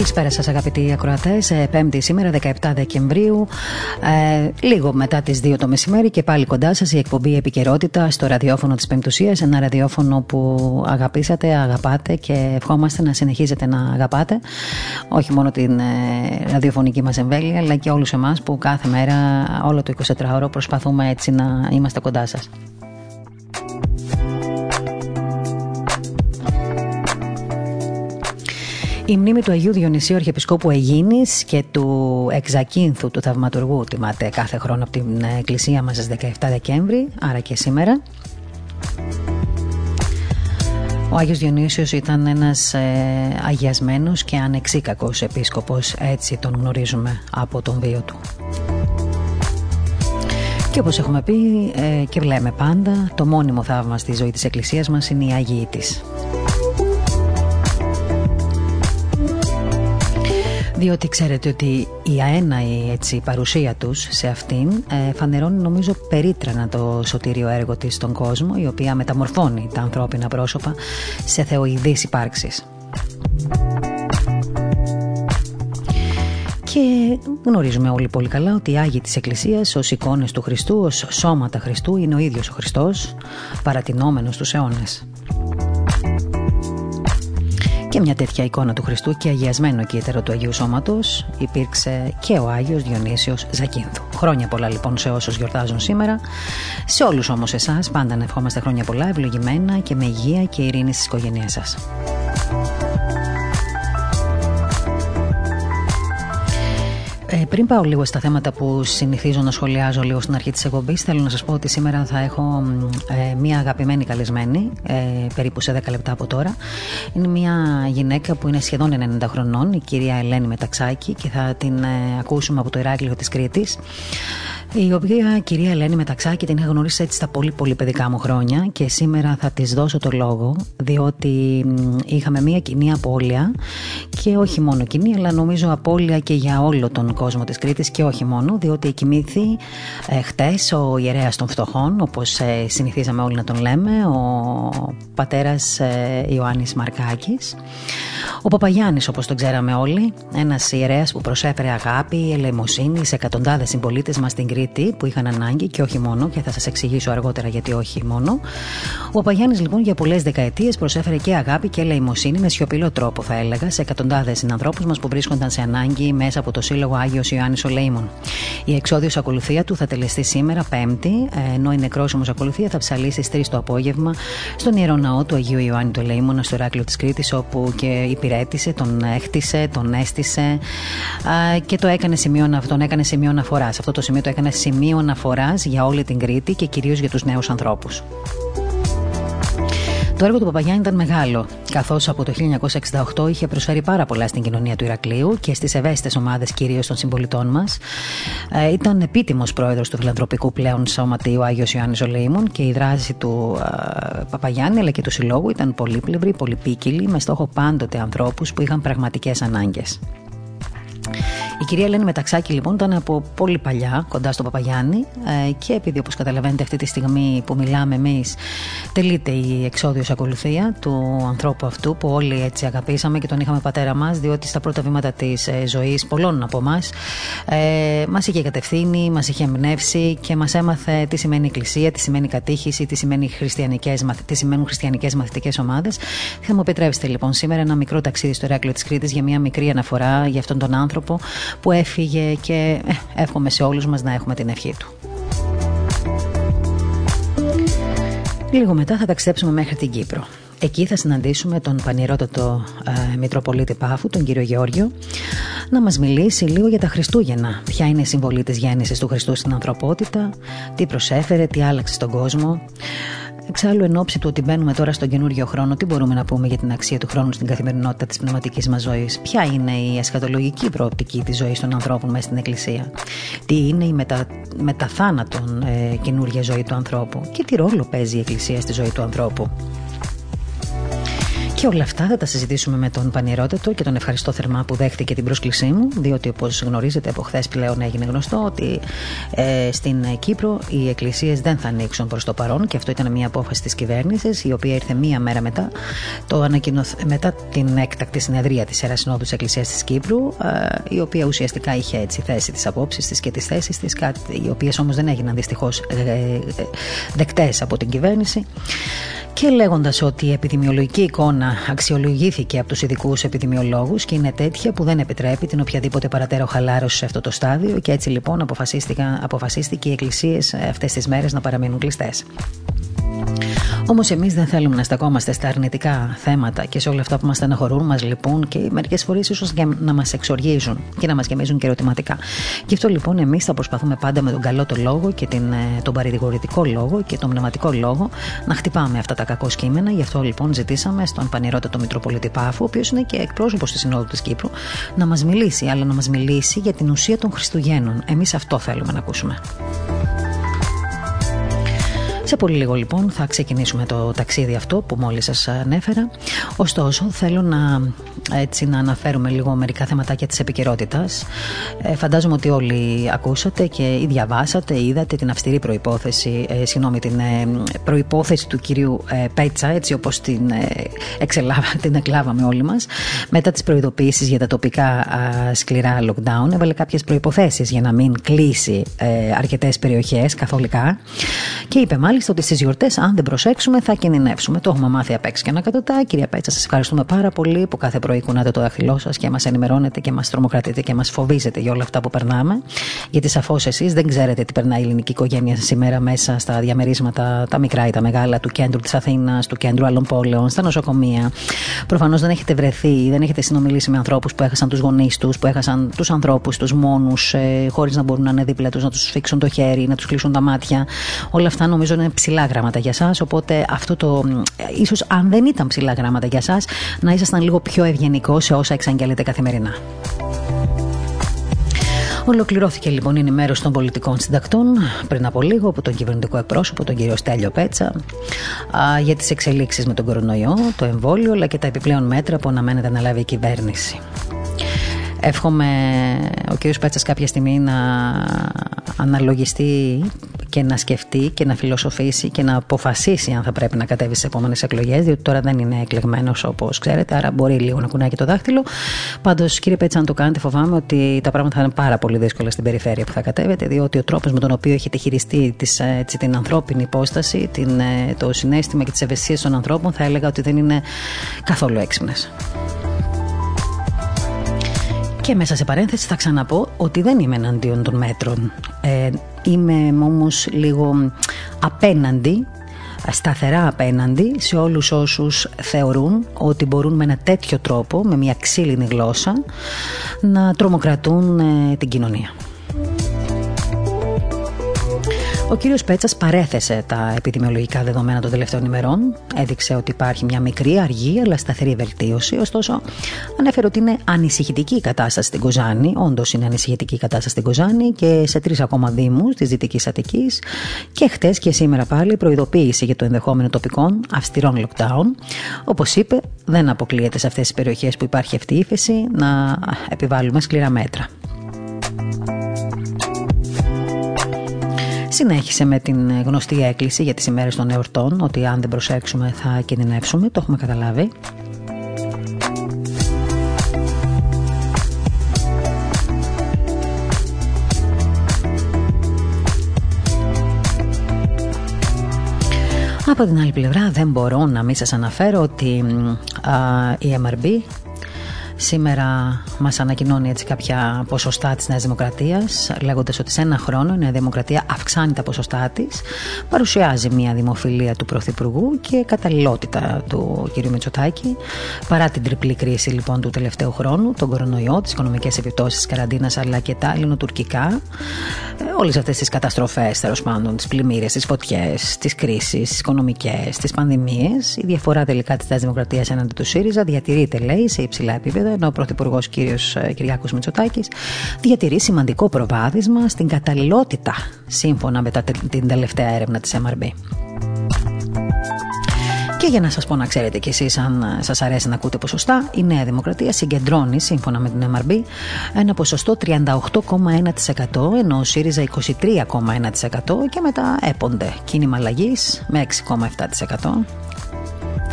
Καλησπέρα σας αγαπητοί ακροατές, ε, πέμπτη σήμερα 17 Δεκεμβρίου, ε, λίγο μετά τις 2 το μεσημέρι και πάλι κοντά σας η εκπομπή επικαιρότητα στο ραδιόφωνο της Πεμπτουσίας, ένα ραδιόφωνο που αγαπήσατε, αγαπάτε και ευχόμαστε να συνεχίζετε να αγαπάτε, όχι μόνο την ε, ραδιοφωνική μας εμβέλεια, αλλά και όλους εμάς που κάθε μέρα, όλο το 24ωρο προσπαθούμε έτσι να είμαστε κοντά σας. Η μνήμη του Αγίου Διονυσίου Αρχιεπισκόπου Αιγίνης και του Εξακίνθου του Θαυματουργού τιμάται κάθε χρόνο από την εκκλησία μας στις 17 Δεκέμβρη, άρα και σήμερα. Ο Άγιος Διονύσιος ήταν ένας ε, αγιασμένος και ανεξίκακος επίσκοπος, έτσι τον γνωρίζουμε από τον βίο του. Και όπως έχουμε πει ε, και βλέπουμε πάντα, το μόνιμο θαύμα στη ζωή της Εκκλησίας μας είναι η Άγιοι της. Διότι ξέρετε ότι η αέναη έτσι, παρουσία τους σε αυτήν ε, φανερώνει νομίζω περίτρανα το σωτήριο έργο της στον κόσμο η οποία μεταμορφώνει τα ανθρώπινα πρόσωπα σε θεοειδείς υπάρξεις. Και γνωρίζουμε όλοι πολύ καλά ότι οι Άγιοι της Εκκλησίας ως εικόνες του Χριστού, ως σώματα Χριστού είναι ο ίδιος ο Χριστός παρατηνόμενος στους αιώνες. Και μια τέτοια εικόνα του Χριστού και αγιασμένο κύτταρο του Αγίου Σώματος υπήρξε και ο Άγιος Διονύσιος Ζακίνθου. Χρόνια πολλά λοιπόν σε όσους γιορτάζουν σήμερα. Σε όλους όμως εσάς πάντα να ευχόμαστε χρόνια πολλά, ευλογημένα και με υγεία και ειρήνη στις οικογένειές σας. Ε, πριν πάω λίγο στα θέματα που συνηθίζω να σχολιάζω λίγο στην αρχή της εκπομπής, θέλω να σας πω ότι σήμερα θα έχω ε, μία αγαπημένη καλεσμένη, ε, περίπου σε 10 λεπτά από τώρα. Είναι μία γυναίκα που είναι σχεδόν 90 χρονών, η κυρία Ελένη Μεταξάκη και θα την ε, ακούσουμε από το Ηράκλειο της Κρήτης η οποία κυρία Ελένη Μεταξάκη την είχα γνωρίσει έτσι στα πολύ πολύ παιδικά μου χρόνια και σήμερα θα της δώσω το λόγο διότι είχαμε μια κοινή απώλεια και όχι μόνο κοινή αλλά νομίζω απώλεια και για όλο τον κόσμο της Κρήτης και όχι μόνο διότι εκοιμήθη ε, χτες ο ιερέας των φτωχών όπως ε, συνηθίζαμε όλοι να τον λέμε ο πατέρας ε, Ιωάννης Μαρκάκης. Ο Παπαγιάννης όπως τον ξέραμε όλοι ένας ιερέας που προσέφερε αγάπη, ελεημοσύνη σε εκατοντάδες συμπολίτες μας στην Κρήτη που είχαν ανάγκη και όχι μόνο, και θα σας εξηγήσω αργότερα γιατί όχι μόνο. Ο Παγιάννη λοιπόν για πολλές δεκαετίες προσέφερε και αγάπη και ελεημοσύνη με σιωπηλό τρόπο, θα έλεγα, σε εκατοντάδες συνανθρώπους μας που βρίσκονταν σε ανάγκη μέσα από το Σύλλογο Άγιος Ιωάννης Ολέιμων. Η εξόδιος ακολουθία του θα τελεστεί σήμερα, Πέμπτη, ενώ η νεκρόσιμο ακολουθία θα ψαλίσει στις 3 το απόγευμα στον ιερό ναό του Αγίου Ιωάννη του Ολέιμων στο Ηράκλειο της Κρήτης, όπου και υπηρέτησε, τον έχτισε, τον έστησε και το έκανε σημείο, τον έκανε σημείο αναφοράς. Αυτό το σημείο το έκανε σημείο αναφοράς για όλη την Κρήτη και κυρίως για τους νέους ανθρώπους. Το έργο του Παπαγιάννη ήταν μεγάλο, καθώς από το 1968 είχε προσφέρει πάρα πολλά στην κοινωνία του Ηρακλείου και στις ευαίσθητες ομάδες κυρίως των συμπολιτών μας. Ε, ήταν επίτιμος πρόεδρος του φιλανθρωπικού πλέον σωματείου Άγιος Ιωάννης Ολέιμων και η δράση του ε, Παπαγιάννη αλλά και του συλλόγου ήταν πολύπλευρη, πολυπίκυλη, με στόχο πάντοτε ανθρώπους που είχαν πραγματικές ανάγκες. Η κυρία Ελένη Μεταξάκη λοιπόν ήταν από πολύ παλιά κοντά στον Παπαγιάννη ε, και επειδή όπως καταλαβαίνετε αυτή τη στιγμή που μιλάμε εμείς τελείται η εξόδιος ακολουθία του ανθρώπου αυτού που όλοι έτσι αγαπήσαμε και τον είχαμε πατέρα μας διότι στα πρώτα βήματα της ε, ζωής πολλών από εμά ε, μας είχε κατευθύνει, μας είχε εμπνεύσει και μας έμαθε τι σημαίνει εκκλησία, τι σημαίνει κατήχηση, τι, σημαίνει χριστιανικές, τι σημαίνουν χριστιανικές μαθητικές ομάδες. Θα μου επιτρέψετε λοιπόν σήμερα ένα μικρό ταξίδι στο Ράκλειο της Κρήτης για μια μικρή αναφορά για αυτόν τον άνθρωπο που έφυγε και ε, εύχομαι σε όλους μας να έχουμε την ευχή του. Λίγο μετά θα ταξιδέψουμε μέχρι την Κύπρο. Εκεί θα συναντήσουμε τον πανηρότατο ε, Μητροπολίτη Πάφου, τον κύριο Γεώργιο, να μας μιλήσει λίγο για τα Χριστούγεννα. Ποια είναι η συμβολή της γέννησης του Χριστού στην ανθρωπότητα, τι προσέφερε, τι άλλαξε στον κόσμο. Εξάλλου, εν ώψη του ότι μπαίνουμε τώρα στον καινούριο χρόνο, τι μπορούμε να πούμε για την αξία του χρόνου στην καθημερινότητα της πνευματικής μας ζωής; Ποια είναι η εσχατολογική προοπτική της ζωής των ανθρώπων μέσα στην Εκκλησία; Τι είναι η μετα, μεταθάνατον ε, καινούργια ζωή του ανθρώπου; Και τι ρόλο παίζει η Εκκλησία στη ζωή του ανθρώπου; Και όλα αυτά θα τα συζητήσουμε με τον Πανιερότετο και τον ευχαριστώ θερμά που δέχτηκε την πρόσκλησή μου, διότι όπως γνωρίζετε από χθες πλέον έγινε γνωστό ότι ε, στην Κύπρο οι εκκλησίες δεν θα ανοίξουν προς το παρόν και αυτό ήταν μια απόφαση της κυβέρνησης, η οποία ήρθε μία μέρα μετά, το μετά την έκτακτη συνεδρία της Ιεράς Συνόδου τη Εκκλησίας της Κύπρου, ε, η οποία ουσιαστικά είχε έτσι θέσει τι απόψεις της και τι θέσει της, οι οποίες όμως δεν έγιναν δυστυχώς ε, ε, δεκτές από την κυβέρνηση. Και λέγοντας ότι η επιδημιολογική εικόνα αξιολογήθηκε από τους ειδικούς επιδημιολόγους και είναι τέτοια που δεν επιτρέπει την οποιαδήποτε παρατέρω χαλάρωση σε αυτό το στάδιο και έτσι λοιπόν αποφασίστηκε οι εκκλησίες αυτές τις μέρες να παραμείνουν κλειστές. Όμως εμείς δεν θέλουμε να στακόμαστε στα αρνητικά θέματα και σε όλα αυτά που μας στεναχωρούν, μας λυπούν και μερικές φορές ίσως να μας εξοργίζουν και να μας γεμίζουν και ερωτηματικά. Γι' αυτό λοιπόν εμείς θα προσπαθούμε πάντα με τον καλό το λόγο και την, ε, τον παρηγορητικό λόγο και τον πνευματικό λόγο να χτυπάμε αυτά τα κακό κείμενα. Γι' αυτό λοιπόν ζητήσαμε στον πανηρότατο Μητροπολίτη Πάφου, ο οποίος είναι και εκπρόσωπος της Συνόδου της Κύπρου, να μας μιλήσει, αλλά να μας μιλήσει για την ουσία των Χριστουγέννων. Εμείς αυτό θέλουμε να ακούσουμε. Σε πολύ λίγο λοιπόν θα ξεκινήσουμε το ταξίδι αυτό που μόλις σας ανέφερα. Ωστόσο θέλω να, έτσι, να αναφέρουμε λίγο μερικά θεματάκια της επικαιρότητας. Ε, φαντάζομαι ότι όλοι ακούσατε και ή διαβάσατε, είδατε την αυστηρή προϋπόθεση, ε, συγγνώμη, την ε, προϋπόθεση του κυρίου ε, Πέτσα έτσι όπως την, ε, εξελάβα, την εκλάβαμε όλοι μας μετά τις προειδοποίησεις για τα τοπικά σκληρά lockdown έβαλε κάποιες προϋποθέσεις για να μην κλείσει ε, αρκετές περιοχές καθολικά και είπε μάλιστα μάλιστα ότι στις γιορτές, αν δεν προσέξουμε, θα κινδυνεύσουμε. Το έχουμε μάθει απ' έξω και ανακατοτά. Κυρία Πέτσα, σας ευχαριστούμε πάρα πολύ που κάθε πρωί κουνάτε το δάχτυλό σας και μας ενημερώνετε και μας τρομοκρατείτε και μας φοβίζετε για όλα αυτά που περνάμε. Γιατί σαφώς εσείς δεν ξέρετε τι περνάει η ελληνική οικογένεια σήμερα μέσα στα διαμερίσματα, τα μικρά ή τα μεγάλα, του κέντρου της Αθήνας, του κέντρου άλλων πόλεων, στα νοσοκομεία. Προφανώς δεν έχετε βρεθεί, δεν έχετε συνομιλήσει με ανθρώπους που έχασαν τους γονείς τους, που έχασαν τους ανθρώπους τους μόνους, ε, χωρίς να μπορούν να είναι δίπλα τους, να τους φίξουν το χέρι, να τους κλείσουν τα μάτια. Όλα αυτά νομίζω είναι ψηλά γράμματα για σας οπότε αυτό το, ίσως αν δεν ήταν ψηλά γράμματα για σας να ήσασταν λίγο πιο ευγενικό σε όσα εξαγγέλλετε καθημερινά. Ολοκληρώθηκε λοιπόν η ενημέρωση των πολιτικών συντακτών πριν από λίγο από τον κυβερνητικό εκπρόσωπο, τον κύριο Στέλιο Πέτσα, για τις εξελίξεις με τον κορονοϊό, το εμβόλιο αλλά και τα επιπλέον μέτρα που αναμένεται να λάβει η κυβέρνηση. Εύχομαι ο κύριος Πέτσας κάποια στιγμή να αναλογιστεί και να σκεφτεί και να φιλοσοφήσει και να αποφασίσει αν θα πρέπει να κατέβει στις επόμενες εκλογές, διότι τώρα δεν είναι εκλεγμένος όπως ξέρετε, άρα μπορεί λίγο να κουνάει και το δάχτυλο. Πάντως, κύριε Πέτσα, αν το κάνετε, φοβάμαι ότι τα πράγματα θα είναι πάρα πολύ δύσκολα στην περιφέρεια που θα κατέβετε, διότι ο τρόπος με τον οποίο έχετε χειριστεί τις, έτσι, την ανθρώπινη υπόσταση, την, ε, το συνέστημα και τις ευαισθησίες των ανθρώπων, θα έλεγα ότι δεν είναι καθόλου έξυπνες. Και μέσα σε παρένθεση θα ξαναπώ ότι δεν είμαι εναντίον των μέτρων. Ε, είμαι όμως λίγο απέναντι σταθερά απέναντι σε όλους όσους θεωρούν ότι μπορούν με ένα τέτοιο τρόπο, με μια ξύλινη γλώσσα, να τρομοκρατούν ε, την κοινωνία. Ο κύριος Πέτσας παρέθεσε τα επιδημιολογικά δεδομένα των τελευταίων ημερών. Έδειξε ότι υπάρχει μια μικρή, αργή αλλά σταθερή βελτίωση. Ωστόσο, ανέφερε ότι είναι ανησυχητική η κατάσταση στην Κοζάνη. Όντως είναι ανησυχητική η κατάσταση στην Κοζάνη και σε τρεις ακόμα Δήμους της Δυτικής Αττικής. Και χτες και σήμερα πάλι προειδοποίηση για το ενδεχόμενο τοπικών αυστηρών lockdown. Όπως είπε, δεν αποκλείεται σε αυτές τις περιοχές που υπάρχει αυτή η ύφεση να επιβάλλουμε σκληρά μέτρα. Συνέχισε με την γνωστή έκκληση για τις ημέρες των εορτών ότι αν δεν προσέξουμε θα κινδυνεύσουμε, το έχουμε καταλάβει. Από την άλλη πλευρά δεν μπορώ να μην σας αναφέρω ότι η MRB Σήμερα μας ανακοινώνει έτσι κάποια ποσοστά της Νέας Δημοκρατίας λέγοντας ότι σε ένα χρόνο η Νέα Δημοκρατία αυξάνει τα ποσοστά της παρουσιάζει μια δημοφιλία του Πρωθυπουργού και καταλληλότητα του κ. Μητσοτάκη παρά την τριπλή κρίση λοιπόν του τελευταίου χρόνου τον κορονοϊό, τις οικονομικές επιπτώσεις της καραντίνας αλλά και τα ελληνοτουρκικά ε, όλες αυτές τις καταστροφές τέλος πάντων, τις πλημμύρες, τις φωτιές, τις κρίσεις, τις οικονομικές, τις πανδημίες η διαφορά τελικά της Νέας Δημοκρατίας έναντι του ΣΥΡΙΖΑ διατηρείται λέει σε υψηλά επίπεδα ενώ ο Πρωθυπουργός κ. Ε, Κυριάκος Μητσοτάκης διατηρεί σημαντικό προβάδισμα στην καταλληλότητα σύμφωνα με την τελευταία έρευνα της MRB. Και για να σας πω να ξέρετε κι εσείς αν ε, σας αρέσει να ακούτε ποσοστά, η Νέα Δημοκρατία συγκεντρώνει σύμφωνα με την MRB ένα ποσοστό 38,1% ενώ ο ΣΥΡΙΖΑ 23,1% και μετά έπονται κίνημα αλλαγής με 6,7%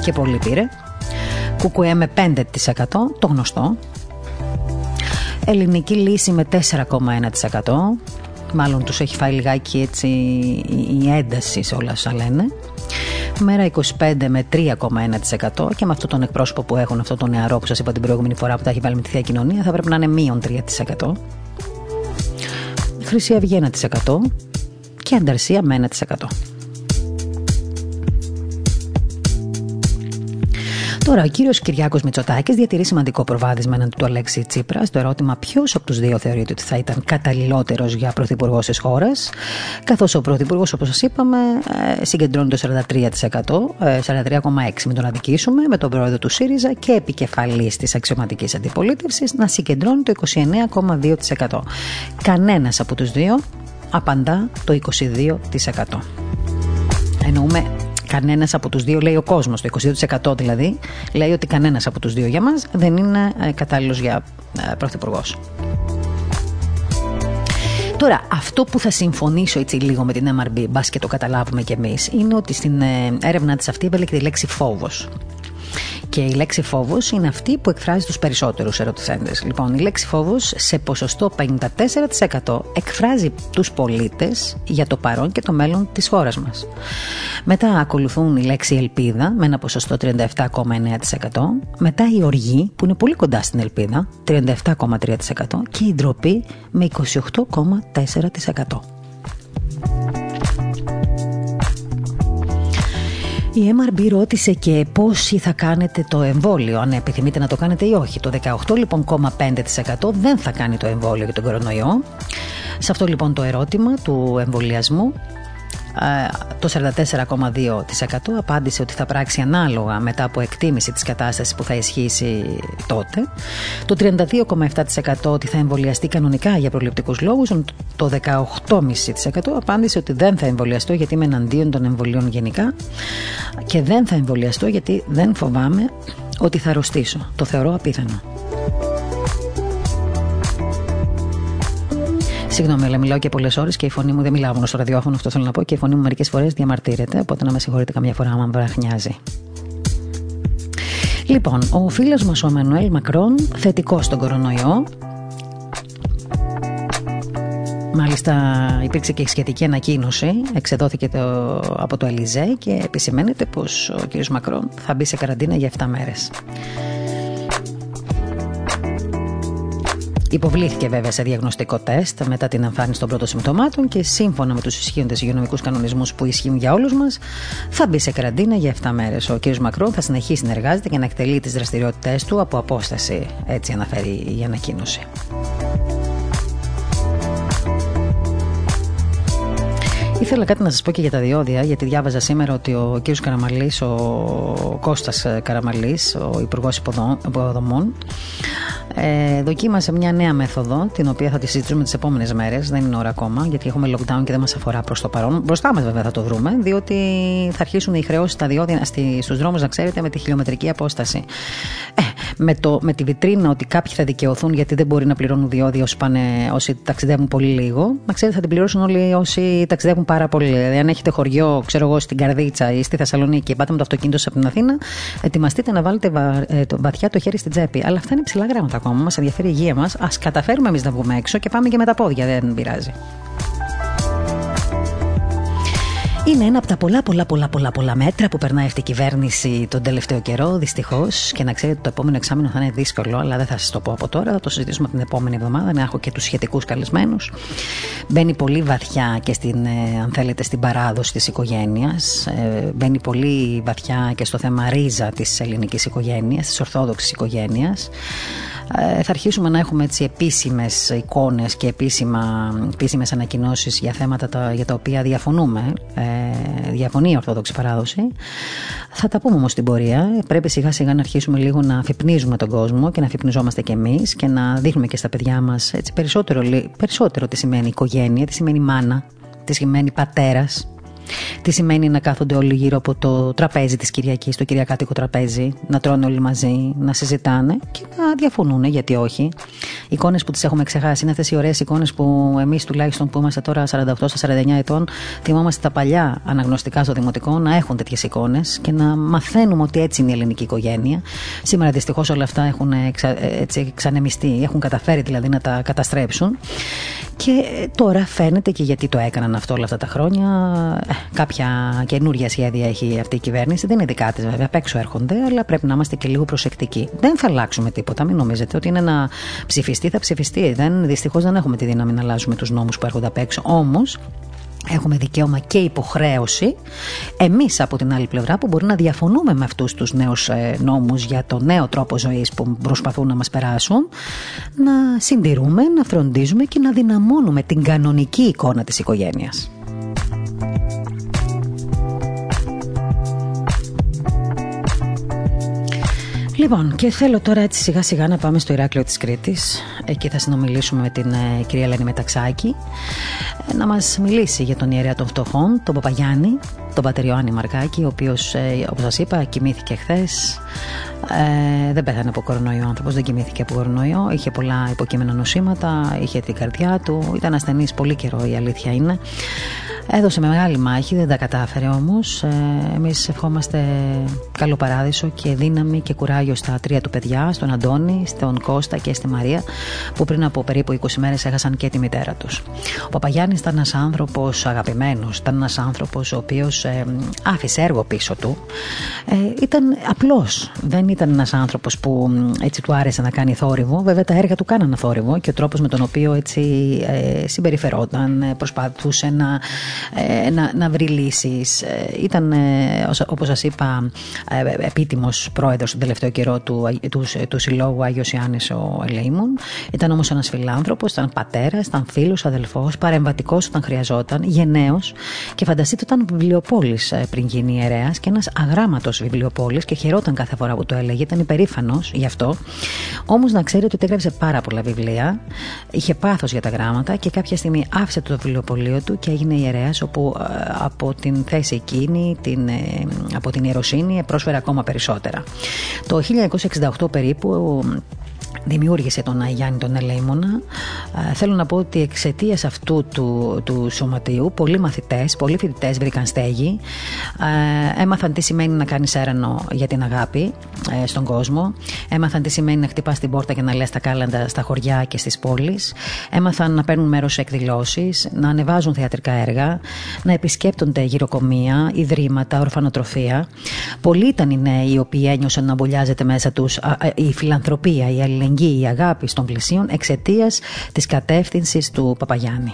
και πολύ πήρε. Κουκουέ με 5% το γνωστό Ελληνική λύση με 4,1% Μάλλον τους έχει φάει λιγάκι έτσι η ένταση σε όλα όσα λένε Μέρα 25 με 3,1% και με αυτόν τον εκπρόσωπο που έχουν, αυτό το νεαρό που σας είπα την προηγούμενη φορά που τα έχει βάλει με τη Θεία Κοινωνία θα πρέπει να είναι μείον 3%. Χρυσή Αυγή 1% και Ανταρσία με 1%. Τώρα, ο κύριος Κυριάκος Μητσοτάκης διατηρεί σημαντικό προβάδισμα έναντι του Αλέξη Τσίπρας στο ερώτημα ποιος από τους δύο θεωρείται ότι θα ήταν καταλληλότερος για πρωθυπουργό τη χώρα. Καθώς ο πρωθυπουργός, όπως σας είπαμε, ε, συγκεντρώνει το 43%, 43,6% μην τον αδικήσουμε, με τον πρόεδρο του ΣΥΡΙΖΑ και επικεφαλής της αξιωματικής αντιπολίτευσης να συγκεντρώνει το 29,2%. Κανένας από τους δύο απαντά το 22%. Εννοούμε Κανένας από τους δύο, λέει ο κόσμος, το 22% δηλαδή, λέει ότι κανένας από τους δύο για μας δεν είναι ε, κατάλληλος για ε, πρωθυπουργός. Τώρα, αυτό που θα συμφωνήσω έτσι λίγο με την MRB, μπας και το καταλάβουμε κι εμείς, είναι ότι στην ε, έρευνα της αυτή έβαλε και τη λέξη φόβος. Και η λέξη φόβος είναι αυτή που εκφράζει τους περισσότερους ερωτηθέντες. Λοιπόν, η λέξη φόβος σε ποσοστό 54% εκφράζει τους πολίτες για το παρόν και το μέλλον της χώρας μας. Μετά ακολουθούν η λέξη ελπίδα με ένα ποσοστό 37,9%. Μετά η οργή που είναι πολύ κοντά στην ελπίδα 37,3% και η ντροπή με 28,4%. Η MRB ρώτησε και πόσοι θα κάνετε το εμβόλιο, αν επιθυμείτε να το κάνετε ή όχι. Το 18 λοιπόν, 5% δεν θα κάνει το εμβόλιο για τον κορονοϊό. Σε αυτό λοιπόν το ερώτημα του εμβολιασμού το 44,2% απάντησε ότι θα πράξει ανάλογα μετά από εκτίμηση της κατάστασης που θα ισχύσει τότε. Το 32,7% ότι θα εμβολιαστεί κανονικά για προληπτικούς λόγους. Το 18,5% απάντησε ότι δεν θα εμβολιαστώ γιατί είμαι εναντίον των εμβολίων γενικά και δεν θα εμβολιαστώ γιατί δεν φοβάμαι ότι θα αρρωστήσω. Το θεωρώ απίθανο. Συγγνώμη, αλλά μιλάω και πολλές ώρες και η φωνή μου δεν μιλάω μόνο στο ραδιόφωνο, αυτό θέλω να πω, και η φωνή μου μερικές φορές διαμαρτύρεται, οπότε να με συγχωρείτε καμιά φορά άμα βραχνιάζει. Λοιπόν, ο φίλος μας ο Μανουέλ Μακρόν θετικός στον κορονοϊό Μάλιστα υπήρξε και σχετική ανακοίνωση, εξεδόθηκε το, από το Ελιζέ και επισημαίνεται πως ο κ. Μακρόν θα μπει σε καραντίνα για 7 μέρες. Υποβλήθηκε βέβαια σε διαγνωστικό τεστ μετά την εμφάνιση των πρώτων συμπτωμάτων και σύμφωνα με τους ισχύοντες υγειονομικούς κανονισμούς που ισχύουν για όλους μας, θα μπει σε καραντίνα για 7 μέρες. Ο κ. Μακρόν θα συνεχίσει να εργάζεται και να εκτελεί τις δραστηριότητές του από απόσταση, έτσι αναφέρει η ανακοίνωση. Ήθελα κάτι να σας πω και για τα διόδια, γιατί διάβαζα σήμερα ότι ο κ. Καραμαλής, ο Κώστας Καραμαλής, ο Υπουργός Υποδομών, ε, δοκίμασε μια νέα μέθοδο, την οποία θα τη συζητήσουμε τις επόμενες μέρες. Δεν είναι ώρα ακόμα, γιατί έχουμε lockdown και δεν μας αφορά προς το παρόν. Μπροστά μας, βέβαια, θα το βρούμε, διότι θα αρχίσουν οι χρεώσεις στα διόδια στους δρόμους, να ξέρετε, με τη χιλιομετρική απόσταση. Ε, με, το, με τη βιτρίνα ότι κάποιοι θα δικαιωθούν γιατί δεν μπορεί να πληρώνουν διόδια όσοι, πάνε, όσοι ταξιδεύουν πολύ λίγο. Να ξέρετε, θα την πληρώσουν όλοι όσοι ταξιδεύουν πάρα πολύ. Δηλαδή, αν έχετε χωριό, ξέρω εγώ, στην Καρδίτσα ή στη Θεσσαλονίκη και πάτε με το αυτοκίνητο σας από την Αθήνα, ετοιμαστείτε να βάλετε βα, ε, το, βαθιά το χέρι στην τσέπη. Αλλά αυτά είναι ψηλά γράμματα ακόμα. Μας ενδιαφέρει η υγεία μας. Α καταφέρουμε εμείς να βγούμε έξω και πάμε και με τα πόδια. Δεν πειράζει. Είναι ένα από τα πολλά πολλά πολλά πολλά πολλά μέτρα που περνάει αυτή η κυβέρνηση τον τελευταίο καιρό, δυστυχώς. Και να ξέρετε το επόμενο εξάμεινο θα είναι δύσκολο, αλλά δεν θα σας το πω από τώρα. Θα το συζητήσουμε την επόμενη εβδομάδα, να έχω και τους σχετικούς καλεσμένους. Μπαίνει πολύ βαθιά και στην, ε, αν θέλετε, στην παράδοση της οικογένειας. Ε, μπαίνει πολύ βαθιά και στο θέμα ρίζα της ελληνικής οικογένειας, της ορθόδοξης οικογένειας. Ε, θα αρχίσουμε να έχουμε έτσι επίσημες εικόνες και επίσημα, επίσημες ανακοινώσεις για θέματα τα, για τα οποία διαφωνούμε, ε, διαφωνεί η Ορθόδοξη Παράδοση. Θα τα πούμε όμως στην πορεία. Πρέπει σιγά σιγά να αρχίσουμε λίγο να αφυπνίζουμε τον κόσμο και να αφυπνιζόμαστε κι εμείς και να δείχνουμε και στα παιδιά μας έτσι, περισσότερο, περισσότερο τι σημαίνει οικογένεια, τι σημαίνει μάνα, τι σημαίνει πατέρας, τι σημαίνει να κάθονται όλοι γύρω από το τραπέζι της Κυριακής, το Κυριακάτικο τραπέζι, να τρώνε όλοι μαζί, να συζητάνε και να διαφωνούν, γιατί όχι. Εικόνες που τις έχουμε ξεχάσει είναι αυτές οι ωραίες εικόνες που εμείς τουλάχιστον που είμαστε τώρα 48-49 ετών, θυμόμαστε τα παλιά αναγνωστικά στο δημοτικό να έχουν τέτοιες εικόνες και να μαθαίνουμε ότι έτσι είναι η ελληνική οικογένεια. Σήμερα δυστυχώς όλα αυτά έχουν έτσι, ξανεμιστεί, έχουν καταφέρει δηλαδή να τα καταστρέψουν. Και τώρα φαίνεται και γιατί το έκαναν αυτό όλα αυτά τα χρόνια. Κάποια καινούργια σχέδια έχει αυτή η κυβέρνηση. Δεν είναι δικά της βέβαια, απ' έξω έρχονται, αλλά πρέπει να είμαστε και λίγο προσεκτικοί. Δεν θα αλλάξουμε τίποτα. Μην νομίζετε ότι είναι να ψηφιστεί, θα ψηφιστεί. Δυστυχώς δεν έχουμε τη δύναμη να αλλάζουμε τους νόμους που έρχονται απ' έξω. Όμως Έχουμε δικαίωμα και υποχρέωση εμείς από την άλλη πλευρά που μπορεί να διαφωνούμε με αυτούς τους νέους ε, νόμους για το νέο τρόπο ζωής που προσπαθούν να μας περάσουν να συντηρούμε, να φροντίζουμε και να δυναμώνουμε την κανονική εικόνα της οικογένειας. Λοιπόν, και θέλω τώρα έτσι σιγά σιγά να πάμε στο Ηράκλειο της Κρήτης. Εκεί θα συνομιλήσουμε με την ε, κυρία Ελένη Μεταξάκη ε, να μας μιλήσει για τον ιερέα των φτωχών, τον Παπαγιάννη, τον πατερ Ιωάννη Μαρκάκη, ο οποίος, ε, όπως σας είπα, κοιμήθηκε χθες. Ε, δεν πέθανε από κορονοϊό ο άνθρωπος, δεν κοιμήθηκε από κορονοϊό. Είχε πολλά υποκείμενα νοσήματα, είχε την καρδιά του, ήταν ασθενής πολύ καιρό η αλήθεια είναι. Έδωσε με μεγάλη μάχη, δεν τα κατάφερε όμως. Ε, Εμείς ευχόμαστε καλό παράδεισο και δύναμη και κουράγιο στα τρία του παιδιά, στον Αντώνη, στον Κώστα και στη Μαρία, που πριν από περίπου 20 μέρες έχασαν και τη μητέρα τους. Ο Παπαγιάννης ήταν ένας άνθρωπος αγαπημένος, ήταν ένας άνθρωπος ο οποίος ε, άφησε έργο πίσω του. Ε, ήταν απλός. Δεν ήταν ένας άνθρωπος που έτσι του άρεσε να κάνει θόρυβο. Βέβαια, τα έργα του κάνανε θόρυβο και ο τρόπος με τον οποίο έτσι ε, συμπεριφερόταν, ε, προσπαθούσε να ε, να, να βρει λύσεις. Ε, ήταν, ε, όπως σας είπα, επίτιμος πρόεδρος τον τελευταίο καιρό του, του, του Συλλόγου Άγιος Ιάννη ο Ελεήμων. Ήταν όμως ένας φιλάνθρωπος, ήταν πατέρας, ήταν φίλος, αδελφός, παρεμβατικός όταν χρειαζόταν, γενναίος και φανταστείτε ήταν βιβλιοπόλης πριν γίνει ιερέας και ένας αγράμματος βιβλιοπόλης και χαιρόταν κάθε φορά που το έλεγε, ήταν υπερήφανος γι' αυτό. Όμως να ξέρετε ότι έγραψε πάρα πολλά βιβλία, είχε πάθος για τα γράμματα και κάποια στιγμή άφησε το βιβλιοπωλείο του και έγινε ιερέας όπου ε, από την θέση εκείνη, την, ε, από την ιεροσύνη, πρόσφερε ακόμα περισσότερα. Το 1968 περίπου δημιούργησε τον Αγιάννη τον Ελέημονα. Ε, θέλω να πω ότι εξαιτίας αυτού του, του σωματείου, πολλοί μαθητές, πολλοί φοιτητές βρήκαν στέγη. Ε, έμαθαν τι σημαίνει να κάνεις έρανο για την αγάπη ε, στον κόσμο. Έμαθαν τι σημαίνει να χτυπάς την πόρτα και να λες τα κάλαντα στα χωριά και στις πόλεις. Έμαθαν να παίρνουν μέρος σε εκδηλώσεις, να ανεβάζουν θεατρικά έργα, να επισκέπτονται γυροκομεία, ιδρύματα, ορφανοτροφία. Πολλοί ήταν οι νέοι οι οποίοι ένιωσαν να μπολιάζεται μέσα τους η φιλανθρωπία, η αλληλεγγύη η αγάπη των πλησίων εξαιτίας της κατεύθυνσης του Παπαγιάννη.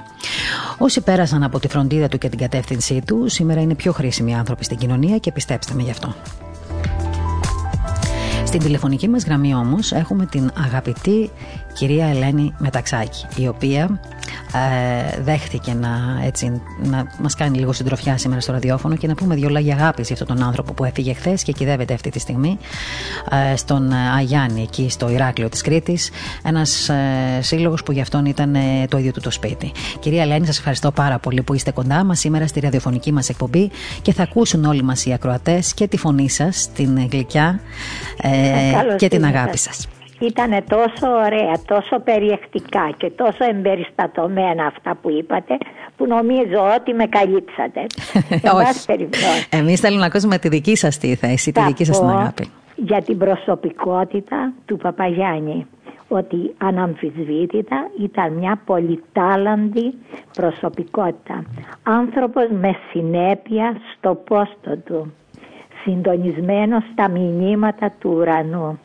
Όσοι πέρασαν από τη φροντίδα του και την κατεύθυνσή του, σήμερα είναι πιο χρήσιμοι άνθρωποι στην κοινωνία και πιστέψτε με γι' αυτό. Στην τηλεφωνική μας γραμμή όμως έχουμε την αγαπητή κυρία Ελένη Μεταξάκη η οποία ε, δέχτηκε να, έτσι, να μας κάνει λίγο συντροφιά σήμερα στο ραδιόφωνο και να πούμε δύο λόγια αγάπης για αυτόν τον άνθρωπο που έφυγε χθες και κυδεύεται αυτή τη στιγμή ε, στον Αγιάννη εκεί στο Ηράκλειο της Κρήτης ένας ε, σύλλογος που γι' αυτόν ήταν ε, το ίδιο του το σπίτι. Κυρία Ελένη σας ευχαριστώ πάρα πολύ που είστε κοντά μας σήμερα στη ραδιοφωνική μας εκπομπή και θα ακούσουν όλοι μας οι ακροατές και τη φωνή σας, την γλυκιά ε, και την αγάπη σας. Ήταν τόσο ωραία, τόσο περιεκτικά και τόσο εμπεριστατωμένα αυτά που είπατε που νομίζω ότι με καλύψατε. Όχι. Εμείς θέλουμε να ακούσουμε τη δική σας τη θέση, τη δική σας την αγάπη. Για την προσωπικότητα του Παπαγιάννη. ότι αναμφισβήτητα ήταν μια πολυτάλαντη προσωπικότητα. Άνθρωπος με συνέπεια στο πόστο του, συντονισμένος στα μηνύματα του ουρανού.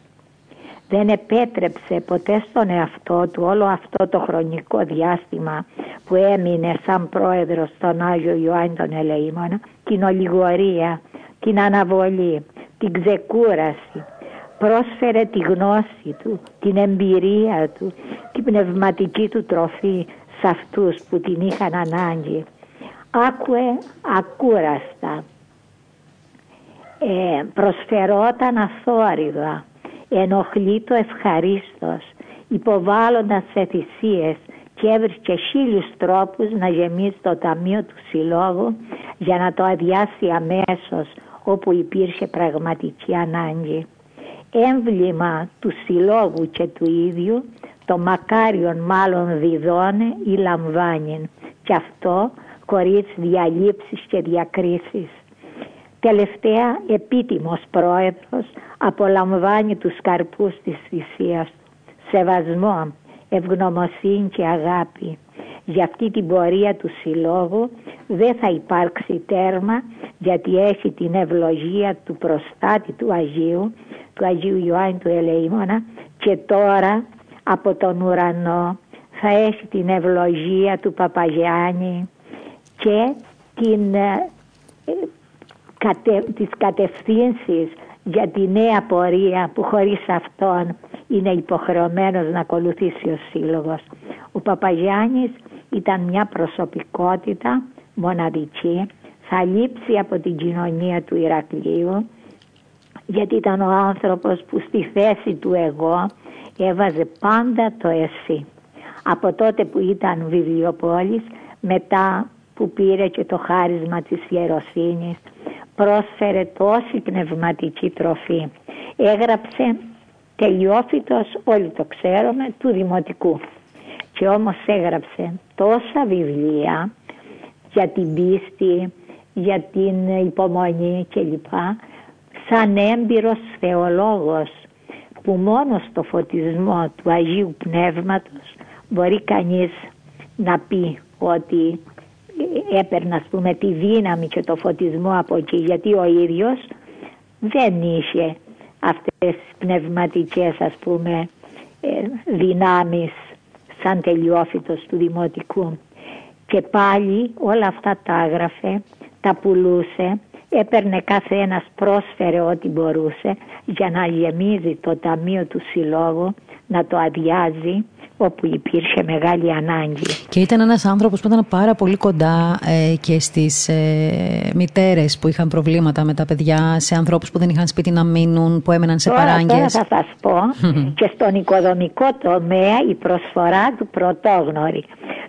Δεν επέτρεψε ποτέ στον εαυτό του όλο αυτό το χρονικό διάστημα που έμεινε σαν πρόεδρος στον Άγιο Ιωάννη τον Ελεήμονα την ολιγορία, την αναβολή, την ξεκούραση, πρόσφερε τη γνώση του, την εμπειρία του, την πνευματική του τροφή σε αυτούς που την είχαν ανάγκη. Άκουε ακούραστα, ε, προσφερόταν αθόρυβα, ενοχλεί το ευχαρίστως, υποβάλλοντας σε θυσίες και έβρισκε χίλιους τρόπους να γεμίσει το ταμείο του συλλόγου για να το αδειάσει αμέσως όπου υπήρχε πραγματική ανάγκη έμβλημα του συλλόγου και του ίδιου το μακάριον μάλλον διδώνε ή λαμβάνει και αυτό χωρίς διαλύψεις και διακρίσεις. Τελευταία επίτιμος πρόεδρος απολαμβάνει τους καρπούς της θυσίας του. Σεβασμό, ευγνωμοσύνη και αγάπη. Για αυτή την πορεία του συλλόγου δεν θα υπάρξει τέρμα γιατί έχει την ευλογία του προστάτη του Αγίου του Αγίου Ιωάννη του Ελεήμονα και τώρα από τον ουρανό θα έχει την ευλογία του Παπαγιάννη και την, ε, κατε, τις κατευθύνσεις για τη νέα πορεία που χωρίς αυτόν είναι υποχρεωμένος να ακολουθήσει ο Σύλλογος. Ο Παπαγιάννης ήταν μια προσωπικότητα μοναδική, θα λείψει από την κοινωνία του Ηρακλείου γιατί ήταν ο άνθρωπος που στη θέση του εγώ έβαζε πάντα το εσύ. Από τότε που ήταν βιβλιοπόλης, μετά που πήρε και το χάρισμα της ιεροσύνης, πρόσφερε τόση πνευματική τροφή. Έγραψε τελειόφυτος, όλοι το ξέρουμε, του Δημοτικού. Και όμως έγραψε τόσα βιβλία για την πίστη, για την υπομονή κλπ σαν έμπειρος θεολόγος που μόνος στο φωτισμό του Αγίου Πνεύματος μπορεί κανείς να πει ότι έπαιρνε ας πούμε τη δύναμη και το φωτισμό από εκεί γιατί ο ίδιος δεν είχε αυτές τις πνευματικές ας πούμε ε, δυνάμεις σαν τελειόφυτος του Δημοτικού. Και πάλι όλα αυτά τα έγραφε, τα πουλούσε έπαιρνε κάθε ένας πρόσφερε ό,τι μπορούσε για να γεμίζει το ταμείο του συλλόγου, να το αδειάζει όπου υπήρχε μεγάλη ανάγκη. Και ήταν ένας άνθρωπος που ήταν πάρα πολύ κοντά ε, και στις ε, μητέρες που είχαν προβλήματα με τα παιδιά, σε ανθρώπους που δεν είχαν σπίτι να μείνουν, που έμεναν σε τώρα, παράγγες. Τώρα θα σας πω και στον οικοδομικό τομέα η προσφορά του πρωτόγνωρη.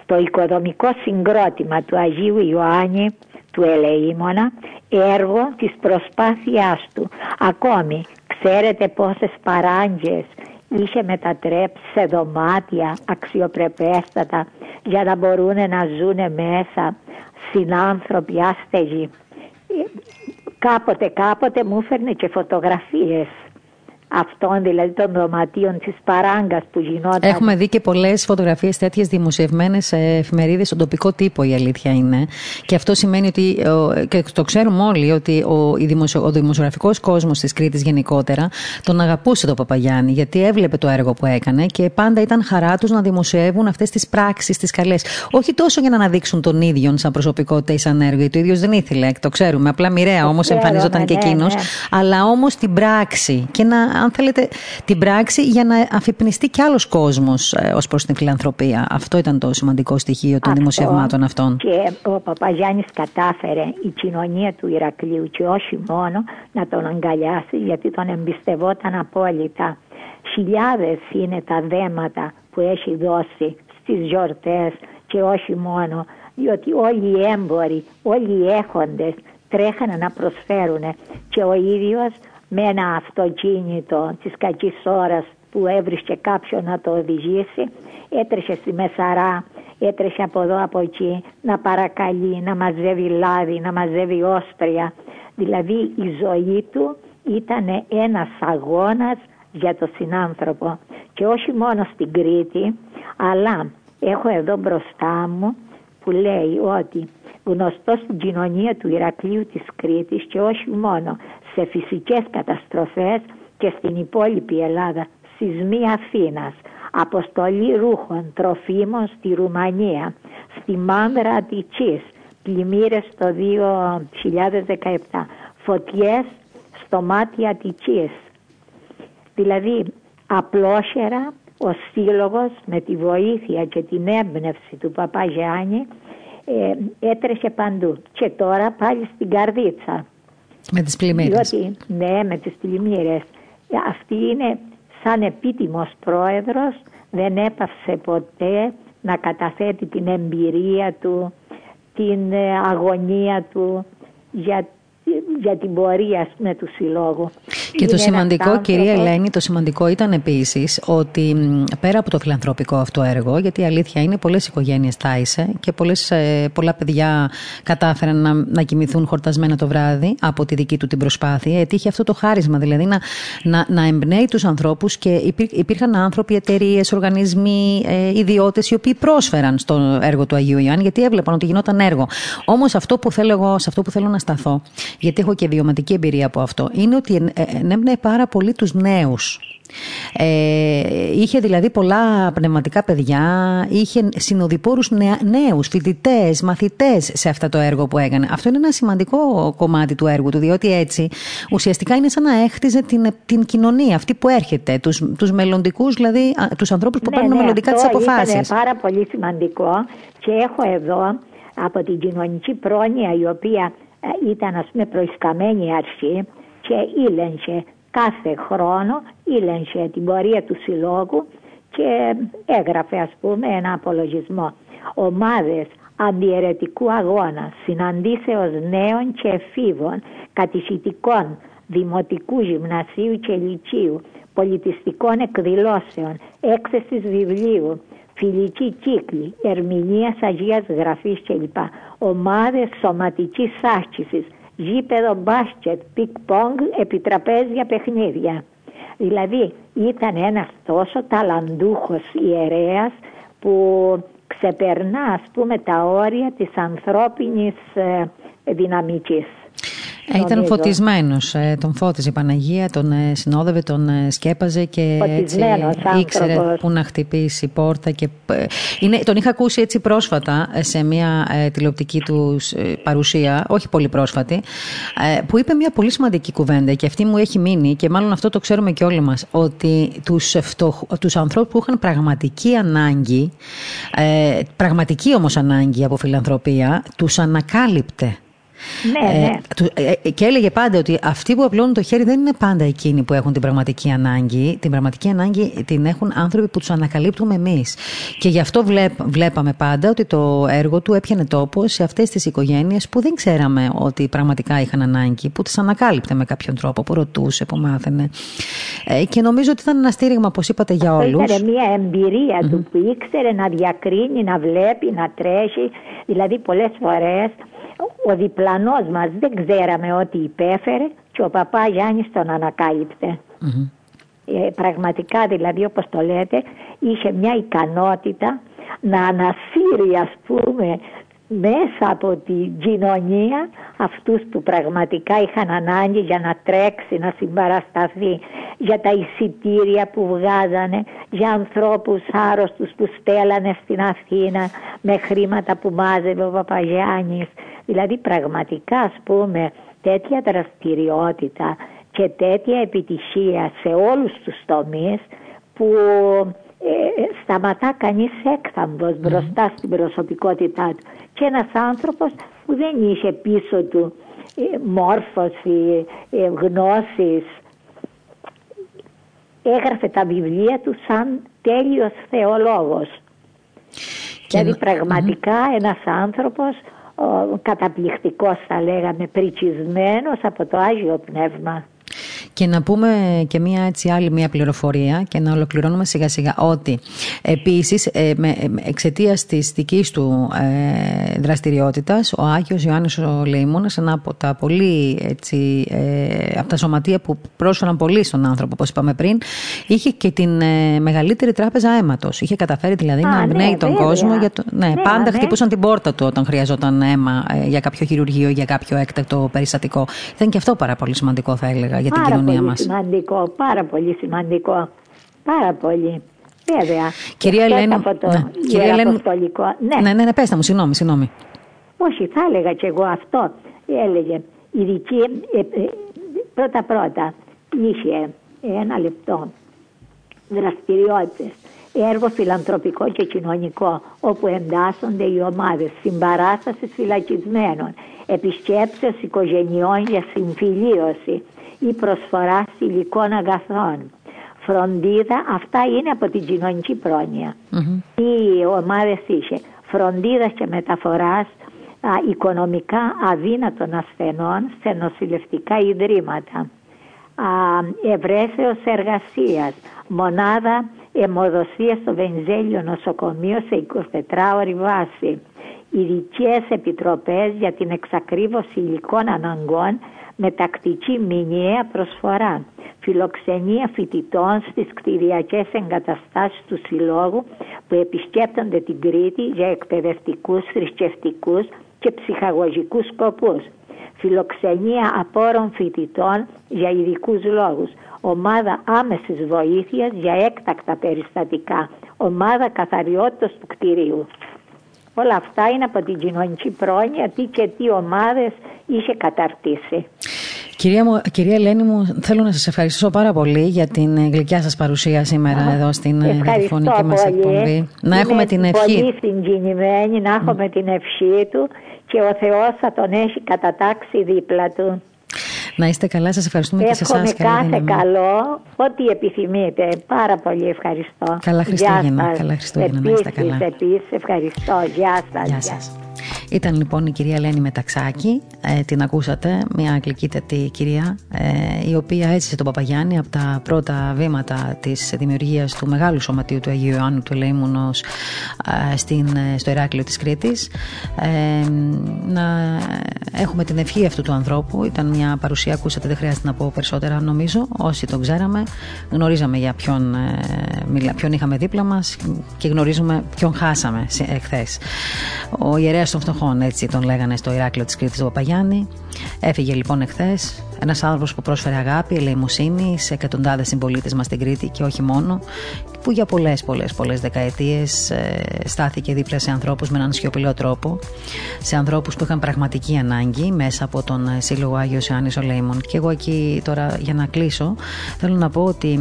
Το οικοδομικό συγκρότημα του Αγίου Ιωάννη του Ελεήμονα έργο της προσπάθειάς του. Ακόμη ξέρετε πόσες παράγγες είχε μετατρέψει σε δωμάτια αξιοπρεπέστατα για να μπορούν να ζουν μέσα συνάνθρωποι άστεγοι. Κάποτε κάποτε μου έφερνε και φωτογραφίες αυτών δηλαδή των δωματίων της παράγκας που γινόταν. Έχουμε δει και πολλές φωτογραφίες τέτοιες δημοσιευμένες σε εφημερίδες στον τοπικό τύπο, η αλήθεια είναι. Και αυτό σημαίνει ότι, και το ξέρουμε όλοι, ότι ο, δημοσιο, ο δημοσιογραφικός κόσμος της Κρήτης γενικότερα τον αγαπούσε τον Παπαγιάννη, γιατί έβλεπε το έργο που έκανε και πάντα ήταν χαρά τους να δημοσιεύουν αυτές τις πράξεις, τις καλές. Όχι τόσο για να αναδείξουν τον ίδιο σαν προσωπικότητα ή σαν έργο, γιατί ο ίδιος δεν ήθελε, το ξέρουμε. Απλά μοιραία όμως εμφανίζονταν και ναι, εκείνος. Ναι. Αλλά όμως την πράξη και να αν θέλετε, την πράξη για να αφυπνιστεί κι άλλος κόσμος ε, ως προς την φιλανθρωπία. Αυτό ήταν το σημαντικό στοιχείο των δημοσιευμάτων αυτών. Και ο Παπαγιάννης κατάφερε η κοινωνία του Ηρακλείου και όχι μόνο να τον αγκαλιάσει γιατί τον εμπιστευόταν απόλυτα. Χιλιάδες είναι τα δέματα που έχει δώσει στις γιορτές και όχι μόνο διότι όλοι οι έμποροι, όλοι οι έχοντες τρέχανε να προσφέρουν και ο ίδιος με ένα αυτοκίνητο της κακής ώρας που έβρισκε κάποιον να το οδηγήσει έτρεχε στη Μεσαρά, έτρεχε από εδώ από εκεί να παρακαλεί, να μαζεύει λάδι, να μαζεύει όσπρια. Δηλαδή η ζωή του ήταν ένας αγώνας για τον συνάνθρωπο και όχι μόνο στην Κρήτη αλλά έχω εδώ μπροστά μου που λέει ότι γνωστό στην κοινωνία του Ηρακλείου της Κρήτης και όχι μόνο σε φυσικές καταστροφές και στην υπόλοιπη Ελλάδα, σεισμοί Αθήνας, αποστολή ρούχων, τροφίμων στη Ρουμανία, στη Μάνδρα Αττικής, πλημμύρες το 2017, φωτιές στο μάτι Αττικής. Δηλαδή απλόχερα ο σύλλογος με τη βοήθεια και την έμπνευση του Παπά Γιάννη ε, έτρεχε παντού και τώρα πάλι στην Καρδίτσα. Με τις πλημμύρες. ναι, με τις πλημμύρες. Αυτή είναι σαν επίτιμος πρόεδρος, δεν έπαυσε ποτέ να καταθέτει την εμπειρία του, την ε, αγωνία του για για την πορεία με τους συλλόγους. Και το σημαντικό, κυρία Ελένη, το σημαντικό ήταν επίσης ότι πέρα από το φιλανθρωπικό αυτό έργο, γιατί η αλήθεια είναι πολλές οικογένειες τάισε και πολλές, ε, πολλά παιδιά κατάφεραν να, να κοιμηθούν χορτασμένα το βράδυ από τη δική του την προσπάθεια. Έτυχε αυτό το χάρισμα, δηλαδή να, να, να εμπνέει τους ανθρώπους και υπήρχαν άνθρωποι, εταιρείες, οργανισμοί, ε, ιδιώτες οι οποίοι πρόσφεραν στο έργο του Αγίου Ιωάννη, γιατί έβλεπαν ότι γινόταν έργο. Όμως αυτό που θέλω εγώ, σε αυτό που θέλω να σταθώ, γιατί έχω και βιωματική εμπειρία από αυτό, είναι ότι ενέμπνεε πάρα πολύ τους νέους. Ε, είχε δηλαδή πολλά πνευματικά παιδιά, είχε συνοδοιπόρους νέους, φοιτητές, μαθητές σε αυτό το έργο που έκανε. Αυτό είναι ένα σημαντικό κομμάτι του έργου του, διότι έτσι ουσιαστικά είναι σαν να έχτιζε την, την κοινωνία, αυτή που έρχεται, τους, τους μελλοντικούς, δηλαδή τους ανθρώπους που ναι, παίρνουν ναι, μελλοντικά τις αποφάσεις. Είναι πάρα πολύ σημαντικό και έχω εδώ από την κοινωνική πρόνοια η οποία ε, ήταν ας πούμε προϊσκαμένη αρχή και ήλεγχε κάθε χρόνο ήλεγχε την πορεία του συλλόγου και έγραφε ας πούμε ένα απολογισμό. Ομάδες αντιαιρετικού αγώνα, συναντήσεως νέων και εφήβων, κατησιτικών, δημοτικού γυμνασίου και λυκείου, πολιτιστικών εκδηλώσεων, έκθεσης βιβλίου, φιλική κύκλη, ερμηνείας Αγίας Γραφής κλπ. Ομάδες σωματικής άσκησης, γήπεδο μπάσκετ, πινγκ-πονγκ, επιτραπέζια παιχνίδια. Δηλαδή ήταν ένας τόσο ταλαντούχος ιερέας που ξεπερνά ας πούμε τα όρια της ανθρώπινης ε, δυναμικής. Ε, ήταν φωτισμένος. Ε, τον φώτιζε η Παναγία, τον ε, συνόδευε, τον σκέπαζε και έτσι ήξερε πού να χτυπήσει η πόρτα. Και... Είναι, τον είχα ακούσει έτσι πρόσφατα σε μια τηλεοπτική του παρουσία, όχι πολύ πρόσφατη, που είπε μια πολύ σημαντική κουβέντα και αυτή μου έχει μείνει και μάλλον αυτό το ξέρουμε και όλοι μας, ότι τους, φτωχ, τους ανθρώπους που είχαν πραγματική ανάγκη, πραγματική όμως ανάγκη από φιλανθρωπία, τους ανακάλυπτε. Ναι, ε, ναι. Ε, ε, και έλεγε πάντα ότι αυτοί που απλώνουν το χέρι δεν είναι πάντα εκείνοι που έχουν την πραγματική ανάγκη. Την πραγματική ανάγκη την έχουν άνθρωποι που τους ανακαλύπτουμε εμείς. Και γι' αυτό βλέπαμε πάντα ότι το έργο του έπιανε τόπο σε αυτές τις οικογένειες που δεν ξέραμε ότι πραγματικά είχαν ανάγκη, που τις ανακάλυπτε με κάποιον τρόπο, που ρωτούσε, που μάθαινε. και νομίζω ότι ήταν ένα στήριγμα, όπως είπατε, για όλους. Ήταν μια εμπειρία του που ήξερε να διακρίνει, να βλέπει, να τρέχει. Δηλαδή, πολλές φορές ο διπλανός μας δεν ξέραμε ότι υπέφερε και ο παπάς Γιάννης τον ανακαλυπτε ε, πραγματικά δηλαδή όπως το λέτε είχε μια ικανότητα να ανασύρει ας πούμε μέσα από την κοινωνία αυτούς που πραγματικά είχαν ανάγκη για να τρέξει, να συμπαρασταθεί για τα εισιτήρια που βγάζανε, για ανθρώπους άρρωστους που στέλανε στην Αθήνα με χρήματα που μάζευε ο Παπαγιάννης. Δηλαδή πραγματικά ας πούμε τέτοια δραστηριότητα και τέτοια επιτυχία σε όλους τους τομείς που ε, σταματά κανείς έκθαμβος μπροστά στην προσωπικότητά του και ένας άνθρωπος που δεν είχε πίσω του ε, μόρφωση, ε, γνώσεις έγραφε τα βιβλία του σαν τέλειος θεολόγος δηλαδή πραγματικά ένας άνθρωπος καταπληκτικός θα λέγαμε, πρικισμένος από το Άγιο Πνεύμα. Και να πούμε και μία έτσι άλλη μία πληροφορία και να ολοκληρώνουμε σιγά σιγά ότι επίσης ε, εξαιτίας της δικής του ε, δραστηριότητας ο Άγιος Ιωάννης ο Λεϊμούνας ένα από τα πολύ έτσι, ε, από τα σωματεία που πρόσφεραν πολύ στον άνθρωπο όπως είπαμε πριν είχε και την ε, μεγαλύτερη τράπεζα αίματος. Είχε καταφέρει δηλαδή να εμπνέει ναι, τον κόσμο για το, ναι, πάντα ναι. χτυπούσαν την πόρτα του όταν χρειαζόταν αίμα ε, για κάποιο χειρουργείο για κάποιο έκτακτο περιστατικό. Ήταν και αυτό πάρα πολύ σημαντικό θα έλεγα για την πάρα κοινωνία μας σημαντικό, πάρα πολύ σημαντικό πάρα πολύ Βέβαια. Κυρία Ελένη. Από το ναι. Κυρία Ελένη... Ναι. ναι, ναι, ναι, πέστε μου, συγγνώμη, συγγνώμη. Όχι, θα έλεγα κι εγώ αυτό. Έλεγε ειδική, ε, ε, πρώτα πρώτα είχε ένα λεπτό δραστηριότητες έργο φιλανθρωπικό και κοινωνικό όπου εντάσσονται οι ομάδες συμπαράστασης φυλακισμένων επισκέψεως οικογενειών για συμφιλίωση ή προσφορά υλικών αγαθών φροντίδα, αυτά είναι από την κοινωνική πρόνοια. Mm-hmm. Οι ομάδες είχε φροντίδας και μεταφοράς α, οικονομικά αδύνατων ασθενών σε νοσηλευτικά ιδρύματα. Ευρέσεως εργασίας, μονάδα αιμοδοσίας στο Βενζέλιο νοσοκομείο σε 24 ώρη βάση. Ειδικές επιτροπές για την εξακρίβωση υλικών αναγκών με τακτική μηνιαία προσφορά. Φιλοξενία φοιτητών στις κτηριακές εγκαταστάσεις του Συλλόγου που επισκέπτονται την Κρήτη για εκπαιδευτικούς, θρησκευτικούς και ψυχαγωγικούς σκοπούς. Φιλοξενία απόρων φοιτητών για ειδικούς λόγους. Ομάδα άμεσης βοήθειας για έκτακτα περιστατικά. Ομάδα καθαριότητας του κτηρίου. Όλα αυτά είναι από την κοινωνική πρόνοια τι και τι ομάδες είχε καταρτήσει. Κυρία, μου, κυρία Ελένη μου, θέλω να σας ευχαριστήσω πάρα πολύ για την γλυκιά σας παρουσία σήμερα εδώ στην ραδιοφωνική μας εκπομπή. Να έχουμε την ευχή. Πολύ συγκινημένη, να έχουμε την ευχή του και ο Θεός θα τον έχει κατατάξει δίπλα του. Να είστε καλά, σας ευχαριστούμε και σε εσάς. κάθε καλό, ό,τι επιθυμείτε. Πάρα πολύ ευχαριστώ. Καλά Χριστούγεννα, καλά Χριστούγεννα, να είστε καλά. Επίσης, ευχαριστώ. Γεια σας. Γεια σας. Ήταν λοιπόν η κυρία Ελένη Μεταξάκη, ε, την ακούσατε, μια αγγλικήτατη κυρία, ε, η οποία έζησε τον Παπαγιάννη από τα πρώτα βήματα της δημιουργίας του μεγάλου σωματείου του Αγίου Ιωάννου του Ελεήμουνος ε, στην, ε, στο Ηράκλειο της Κρήτης. Ε, να έχουμε την ευχή αυτού του ανθρώπου, ήταν μια παρουσία, ακούσατε, δεν χρειάζεται να πω περισσότερα νομίζω, όσοι τον ξέραμε, γνωρίζαμε για ποιον, ποιον είχαμε δίπλα μας και γνωρίζουμε ποιον χάσαμε εχθές. Ο ιερέας των φτωχών, έτσι τον λέγανε στο Ηράκλειο της Κρήτης του Παπαγιάννη. Έφυγε λοιπόν εχθές ένας άνθρωπος που πρόσφερε αγάπη, ελεημοσύνη σε εκατοντάδες συμπολίτες μας στην Κρήτη και όχι μόνο, που για πολλές, πολλές, πολλές δεκαετίες ε, στάθηκε δίπλα σε ανθρώπους με έναν σιωπηλό τρόπο, σε ανθρώπους που είχαν πραγματική ανάγκη μέσα από τον ε, Σύλλογο Άγιος Ιωάννης Ολέιμων. Και εγώ εκεί τώρα για να κλείσω, θέλω να πω ότι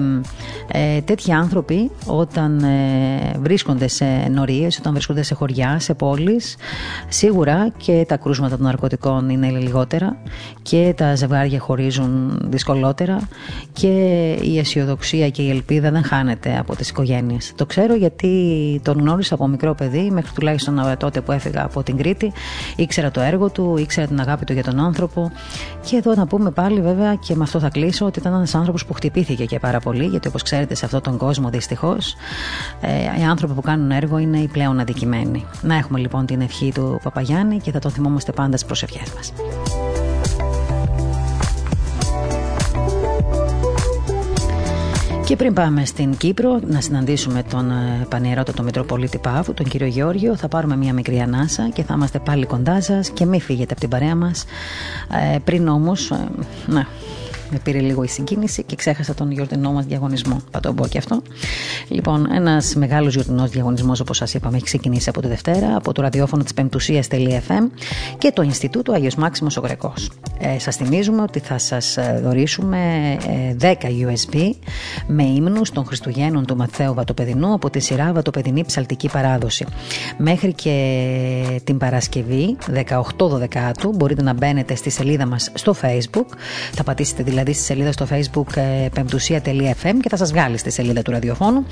ε, τέτοιοι άνθρωποι όταν ε, βρίσκονται σε νορίε, όταν βρίσκονται σε χωριά, σε πόλεις, σίγουρα και τα κρούσματα των ναρκωτικών είναι λιγότερα και τα ζευγάρια χωρίζουν δυσκολότερα και η αισιοδοξία και η ελπίδα δεν χάνεται από τις οικογένειες. Το ξέρω γιατί τον γνώρισα από μικρό παιδί μέχρι τουλάχιστον τότε που έφυγα από την Κρήτη. Ήξερα το έργο του, ήξερα την αγάπη του για τον άνθρωπο και εδώ να πούμε πάλι βέβαια και με αυτό θα κλείσω ότι ήταν ένας άνθρωπος που χτυπήθηκε και πάρα πολύ γιατί όπως ξέρετε σε αυτόν τον κόσμο δυστυχώς ε, οι άνθρωποι που κάνουν έργο είναι οι πλέον αδικημένοι. Να έχουμε λοιπόν την ευχή του Παπαγιάννη και θα τον θυμόμαστε πάντα στις προσευχές μας. Και πριν πάμε στην Κύπρο να συναντήσουμε τον ε, πανιερότατο Μητροπολίτη Παύου, τον κύριο Γεώργιο, θα πάρουμε μια μικρή ανάσα και θα είμαστε πάλι κοντά σας και μην φύγετε από την παρέα μας. Ε, πριν όμως, ε, να, με πήρε λίγο η συγκίνηση και ξέχασα τον γιορτινό μας διαγωνισμό. Θα το πω και αυτό. Λοιπόν, ένας μεγάλος γιορτινός διαγωνισμός, όπως σας είπαμε, έχει ξεκινήσει από τη Δευτέρα από το ραδιόφωνο της Πεμπτουσία.fm και το Ινστιτούτο Άγιος Μάξιμος ο Γρεκός. Ε, σας θυμίζουμε ότι θα σας ε, δωρήσουμε 10 ες, USB με ύμνους των Χριστουγέννων του Μαθαίου Βατοπεδινού από τη σειρά Βατοπεδινή Ψαλτική Παράδοση. Μέχρι και την Παρασκευή, 18 12 μπορείτε να μπαίνετε στη σελίδα μας στο Facebook. Θα πατήσετε δηλαδή δηλαδή στη σελίδα στο facebook ε, πεμπτουσία.fm και θα σας βγάλει στη σελίδα του ραδιοφώνου.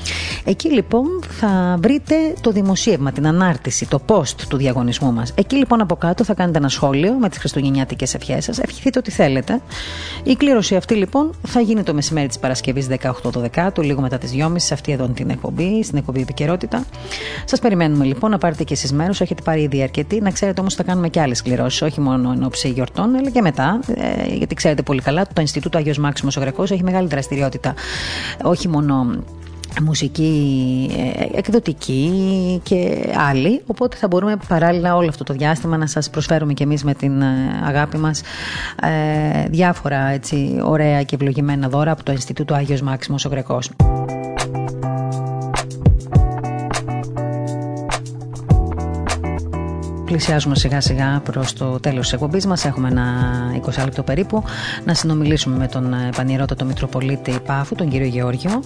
Εκεί λοιπόν θα βρείτε το δημοσίευμα, την ανάρτηση, το post του διαγωνισμού μας. Εκεί λοιπόν από κάτω θα κάνετε ένα σχόλιο με τις χριστουγεννιάτικες ευχές σας. Ευχηθείτε ό,τι θέλετε. Η κλήρωση αυτή λοιπόν θα γίνει το μεσημέρι της Παρασκευής 18 το Δεκάτου, λίγο μετά τις 2.30 σε αυτή εδώ την εκπομπή, στην εκπομπή επικαιρότητα. Σας περιμένουμε λοιπόν να πάρετε και εσείς μέρος, έχετε πάρει ήδη αρκετοί. Να ξέρετε όμως θα κάνουμε και άλλες κληρώσεις, όχι μόνο εν ώψη γιορτών, αλλά και μετά. Ε, γιατί ξέρετε πολύ καλά, το Ινστιτούτο Αγιος Μάξιμος ο Γρεκός έχει μεγάλη δραστηριότητα. Όχι μόνο μουσική, ε, εκδοτική και άλλη οπότε θα μπορούμε παράλληλα όλο αυτό το διάστημα να σας προσφέρουμε και εμείς με την ε, αγάπη μας ε, διάφορα έτσι, ωραία και ευλογημένα δώρα από το Ινστιτούτο Άγιος Μάξιμος ο Γρεκός. Πλησιάζουμε σιγά σιγά προς το τέλος της εκπομπής μας. Έχουμε ένα 20 λεπτό περίπου να συνομιλήσουμε με τον ε, πανηρότατο Μητροπολίτη Πάφου, τον κύριο Γεώργιο,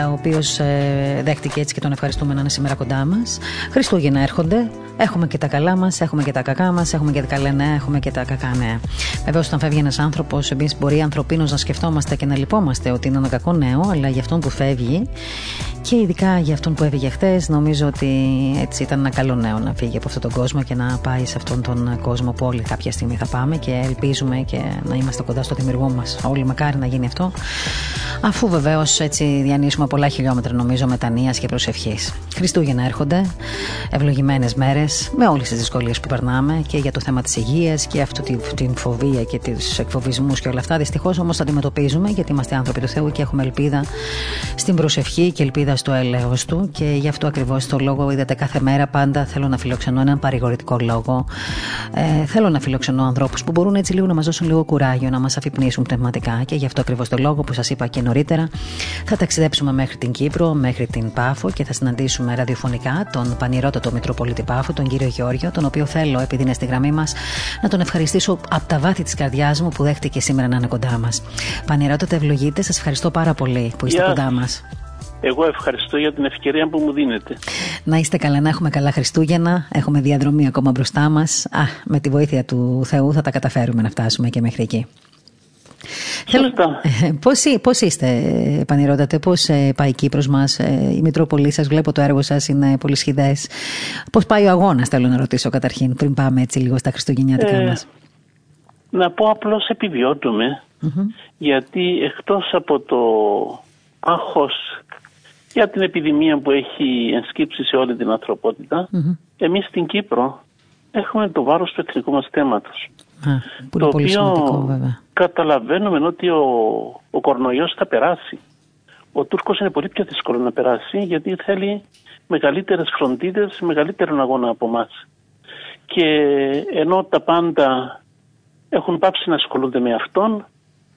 ε, ο οποίος ε, δέχτηκε έτσι και τον ευχαριστούμε να είναι σήμερα κοντά μας. Χριστούγεννα έρχονται. Έχουμε και τα καλά μας, έχουμε και τα κακά μας, έχουμε και τα καλά νέα, έχουμε και τα κακά νέα. Βεβαίως, όταν φεύγει ένας άνθρωπος, εμείς μπορεί ανθρωπίνως να σκεφτόμαστε και να λυπόμαστε ότι είναι ένα κακό νέο, αλλά για αυτόν που φεύγει και ειδικά για αυτόν που έφυγε χθε, νομίζω ότι έτσι ήταν ένα καλό νέο να φύγει από αυτόν τον κόσμο και να πάει σε αυτόν τον κόσμο που όλοι κάποια στιγμή θα πάμε και ελπίζουμε και να είμαστε κοντά στο δημιουργό μας. Όλοι μακάρι να γίνει αυτό. Αφού βεβαίως έτσι διανύσουμε πολλά χιλιόμετρα νομίζω μετανία και προσευχής. Χριστούγεννα έρχονται, ευλογημένες μέρες με όλες τις δυσκολίες που περνάμε και για το θέμα της υγείας και αυτή την φοβία και τους εκφοβισμούς και όλα αυτά. Δυστυχώς όμως τα αντιμετωπίζουμε γιατί είμαστε άνθρωποι του Θεού και έχουμε ελπίδα στην προσευχή και ελπίδα στο έλεος του και γι' αυτό ακριβώς το λόγο είδατε κάθε μέρα πάντα θέλω να φιλοξενώ έναν παρηγορητικό λόγο. Ε, θέλω να φιλοξενώ ανθρώπους που μπορούν έτσι λίγο να μας δώσουν λίγο κουράγιο, να μας αφυπνίσουν πνευματικά και γι' αυτό ακριβώς το λόγο που σας είπα και νωρίτερα θα ταξιδέψουμε μέχρι την Κύπρο, μέχρι την Πάφο και θα συναντήσουμε ραδιοφωνικά τον πανηρότατο Μητροπολίτη Πάφου, τον κύριο Γεώργιο, τον οποίο θέλω, επειδή είναι στη γραμμή μας, να τον ευχαριστήσω από τα βάθη της καρδιάς μου που δέχτηκε σήμερα να είναι κοντά μας. Πανηρότατε, ευλογείτε, σας ευχαριστώ πάρα πολύ που είστε κοντά μας. Εγώ ευχαριστώ για την ευκαιρία που μου δίνετε. Να είστε καλά, να έχουμε καλά Χριστούγεννα. Έχουμε διαδρομή ακόμα μπροστά μας. Με τη βοήθεια του Θεού θα τα καταφέρουμε να φτάσουμε και μέχρι εκεί. Σωστά. Πώς, πώς είστε, Πανηρότατε, πώς ε, πάει η Κύπρος μας, ε, η Μητρόπολη σας, βλέπω το έργο σας είναι πολύ σχηδές. Πώς πάει ο αγώνας, θέλω να ρωτήσω καταρχήν, πριν πάμε έτσι λίγο στα χριστουγεννιάτικα ε, μας. Να πω απλώς γιατί εκτός από το άγχος για την επιδημία που έχει ενσκύψει σε όλη την ανθρωπότητα, mm-hmm. εμείς στην Κύπρο έχουμε το βάρος του εθνικού μας θέματος. το οποίο καταλαβαίνουμε ότι ο, ο κορονοϊός θα περάσει. Ο Τούρκος είναι πολύ πιο δύσκολο να περάσει γιατί θέλει μεγαλύτερες φροντίδες, μεγαλύτερον αγώνα από εμάς. Και ενώ τα πάντα έχουν πάψει να ασχολούνται με αυτόν,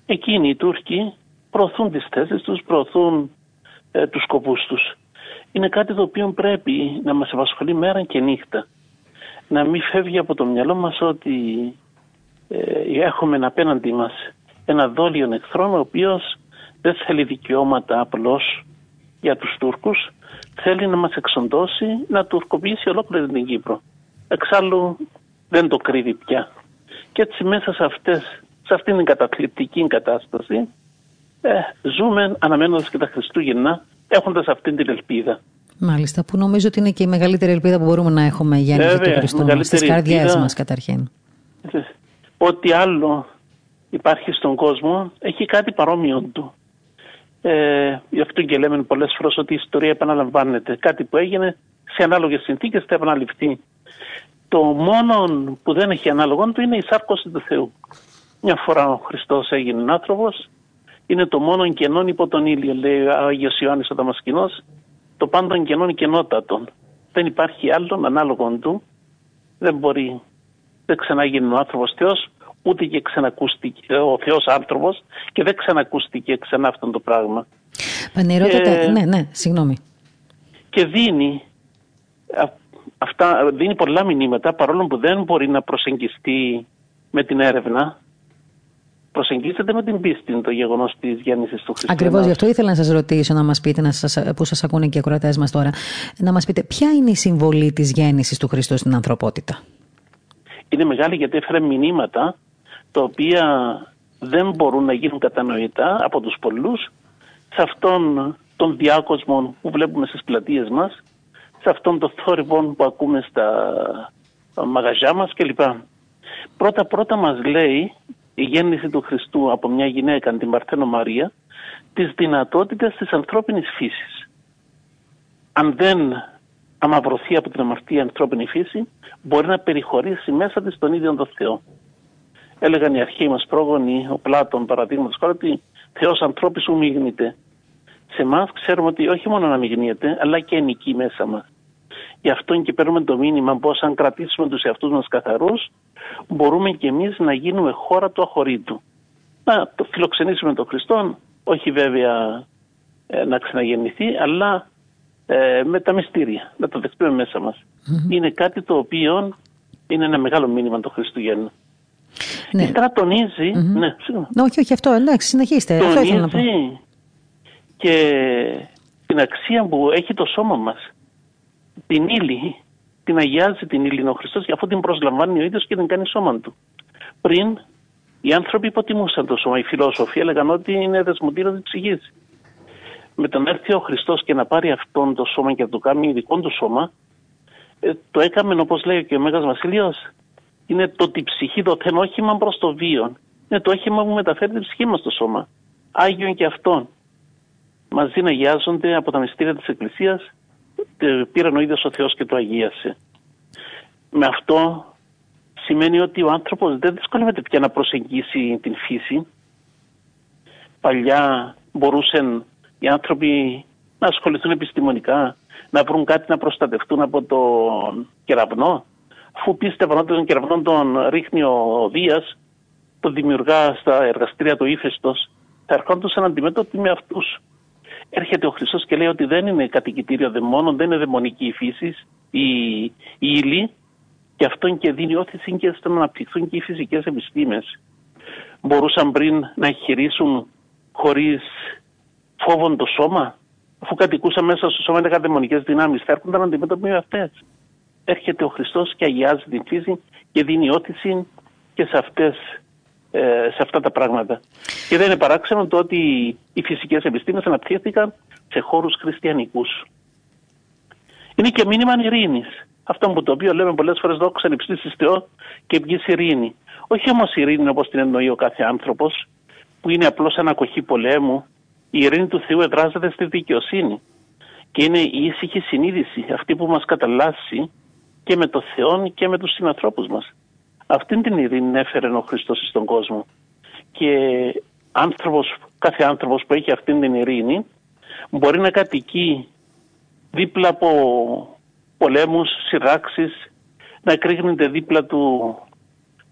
εκείνοι οι Τούρκοι προωθούν τις θέσεις τους, προωθούν ε, τους σκοπούς τους. Είναι κάτι το οποίο πρέπει να μας απασχολεί μέρα και νύχτα. Να μην φεύγει από το μυαλό μας ότι ε, έχουμε απέναντι μας ένα δόλιο εχθρό ο οποίος δεν θέλει δικαιώματα απλώς για τους Τούρκους, θέλει να μας εξοντώσει, να τουρκοποιήσει ολόκληρη την Κύπρο. Εξάλλου δεν το κρύβει πια. Και έτσι μέσα σε, αυτές, σε αυτήν την καταθλιπτική κατάσταση ε, ζούμε αναμένοντας και τα Χριστούγεννα έχοντας αυτήν την ελπίδα. Μάλιστα, που νομίζω ότι είναι και η μεγαλύτερη ελπίδα που μπορούμε να έχουμε για να του Χριστού στις καρδιές μας καταρχήν. Ε, ό,τι άλλο υπάρχει στον κόσμο έχει κάτι παρόμοιο του. Ε, γι' αυτό και λέμε πολλές φορές ότι η ιστορία επαναλαμβάνεται. Κάτι που έγινε σε ανάλογες συνθήκες θα επαναληφθεί. Το μόνο που δεν έχει ανάλογο του είναι η σάρκωση του Θεού. Μια φορά ο Χριστός έγινε άνθρωπος είναι το μόνο κενόν υπό τον ήλιο, λέει ο Άγιος Ιωάννης ο Δαμασκηνός, το πάντων κενόν κενότατον. Δεν υπάρχει άλλον ανάλογον του, δεν μπορεί, δεν ξαναγίνει ο άνθρωπος Θεός, ούτε και ξανακούστηκε ο Θεός άνθρωπος και δεν ξανακούστηκε ξανά αυτό το πράγμα. Πανηρώτατα, ναι, ναι, συγγνώμη. Και δίνει, αυτά, δίνει πολλά μηνύματα παρόλο που δεν μπορεί να προσεγγιστεί με την έρευνα προσεγγίσετε με την πίστη το γεγονός της γέννησης του Χριστού. Ακριβώς γι' αυτό ήθελα να σας ρωτήσω, να μας πείτε, να σας, που σας ακούνε και οι ακροατές μας τώρα, να μας πείτε ποια είναι η συμβολή της γέννησης του Χριστού στην ανθρωπότητα; Είναι μεγάλη γιατί έφερε μηνύματα τα οποία δεν μπορούν να γίνουν κατανοητά από τους πολλούς σε αυτόν τον διάκοσμο που βλέπουμε στις πλατείες μας, σε αυτόν τον θόρυβο που ακούμε στα μαγαζιά μας κλπ. Πρώτα πρώτα μας λέει η γέννηση του Χριστού από μια γυναίκα, την Παρθένο Μαρία, τις δυνατότητες της ανθρώπινης φύσης. Αν δεν αμαυρωθεί από την αμαρτία ανθρώπινη φύση, μπορεί να περιχωρήσει μέσα της τον ίδιο τον Θεό. Έλεγαν οι αρχαίοι μας πρόγονοι, ο Πλάτων παραδείγματος χάρη, ότι Θεός ανθρώπι σου μειγνείται. Σε εμάς ξέρουμε ότι όχι μόνο να μειγνύεται, αλλά και ενικεί μέσα μας. Γι' αυτό και παίρνουμε το μήνυμα πως αν κρατήσουμε τους εαυτούς μας καθαρούς, μπορούμε και εμείς να γίνουμε χώρα του αχωρήτου. Να το φιλοξενήσουμε τον Χριστό, όχι βέβαια ε, να ξαναγεννηθεί, αλλά ε, με τα μυστήρια, να το δεχτούμε μέσα μας. Είναι κάτι το οποίο είναι ένα μεγάλο μήνυμα το Χριστουγέννου. Ναι. Ύστερα τονίζει... Mm-hmm. Ναι, όχι, όχι αυτό, εντάξει, συνεχίστε. Τονίζει αυτό να πω. και την αξία που έχει το σώμα μας. Την ύλη, την αγιάζει την ύλη ο Χριστός, και αφού την προσλαμβάνει ο ίδιος και την κάνει σώμα του. Πριν οι άνθρωποι υποτιμούσαν το σώμα, οι φιλόσοφοι έλεγαν ότι είναι δεσμοτήρα της ψυχής με τον έρθει ο Χριστός και να πάρει αυτόν το σώμα και να το κάνει δικό του σώμα, ε, το έκαμε όπως λέει και ο Μέγας Βασιλείος, είναι το ότι η ψυχή το θέμα όχημα προς το βίο. Είναι το όχημα που μεταφέρει την ψυχή μας στο σώμα. Άγιον και αυτόν. Μαζί να γιάζονται από τα μυστήρια της Εκκλησίας, πήραν ο ίδιος ο Θεός και το αγίασε. Με αυτό σημαίνει ότι ο άνθρωπος δεν δυσκολεύεται πια να προσεγγίσει την φύση. Παλιά μπορούσε οι άνθρωποι να ασχοληθούν επιστημονικά, να βρουν κάτι να προστατευτούν από τον κεραυνό. Αφού πίστευαν ότι τον κεραυνό τον ρίχνει ο Δίας, τον δημιουργά στα εργαστήρια του ύφεστο, θα ερχόντουσαν αντιμέτωποι με αυτούς. Έρχεται ο Χριστός και λέει ότι δεν είναι κατοικητήριο δαιμόνων, δεν είναι δαιμονική η φύση, η, η ύλη, και αυτό και δίνει όθηση και στο να αναπτυχθούν και οι φυσικές επιστήμες. Μπορούσαν πριν να εγχειρήσουν χωρίς φόβον το σώμα, αφού κατοικούσαν μέσα στο σώμα 11 δαιμονικές δυνάμεις, θα έρχονταν αντιμέτωποι με αυτές. Έρχεται ο Χριστός και αγιάζει την φύση και δίνει όθηση και σε, αυτές, ε, σε αυτά τα πράγματα. Και δεν είναι παράξενο το ότι οι φυσικές επιστήμες αναπτύχθηκαν σε χώρους χριστιανικούς. Είναι και μήνυμα ειρήνης. Αυτό που το οποίο λέμε πολλές φορές δόξα υψίσει Θεό και βγει ειρήνη. Όχι όμως ειρήνη όπως την εννοεί ο κάθε άνθρωπος, που είναι απλώς ανακοχή πολέμου η ειρήνη του Θεού εδράζεται στη δικαιοσύνη και είναι η ήσυχη συνείδηση αυτή που μας καταλάσσει και με το Θεό και με τους συνανθρώπους μας. Αυτήν την ειρήνη έφερε ο Χριστός στον κόσμο. Και άνθρωπος, κάθε άνθρωπος που έχει αυτήν την ειρήνη μπορεί να κατοικεί δίπλα από πολέμους, σειράξεις, να κρύγνεται δίπλα του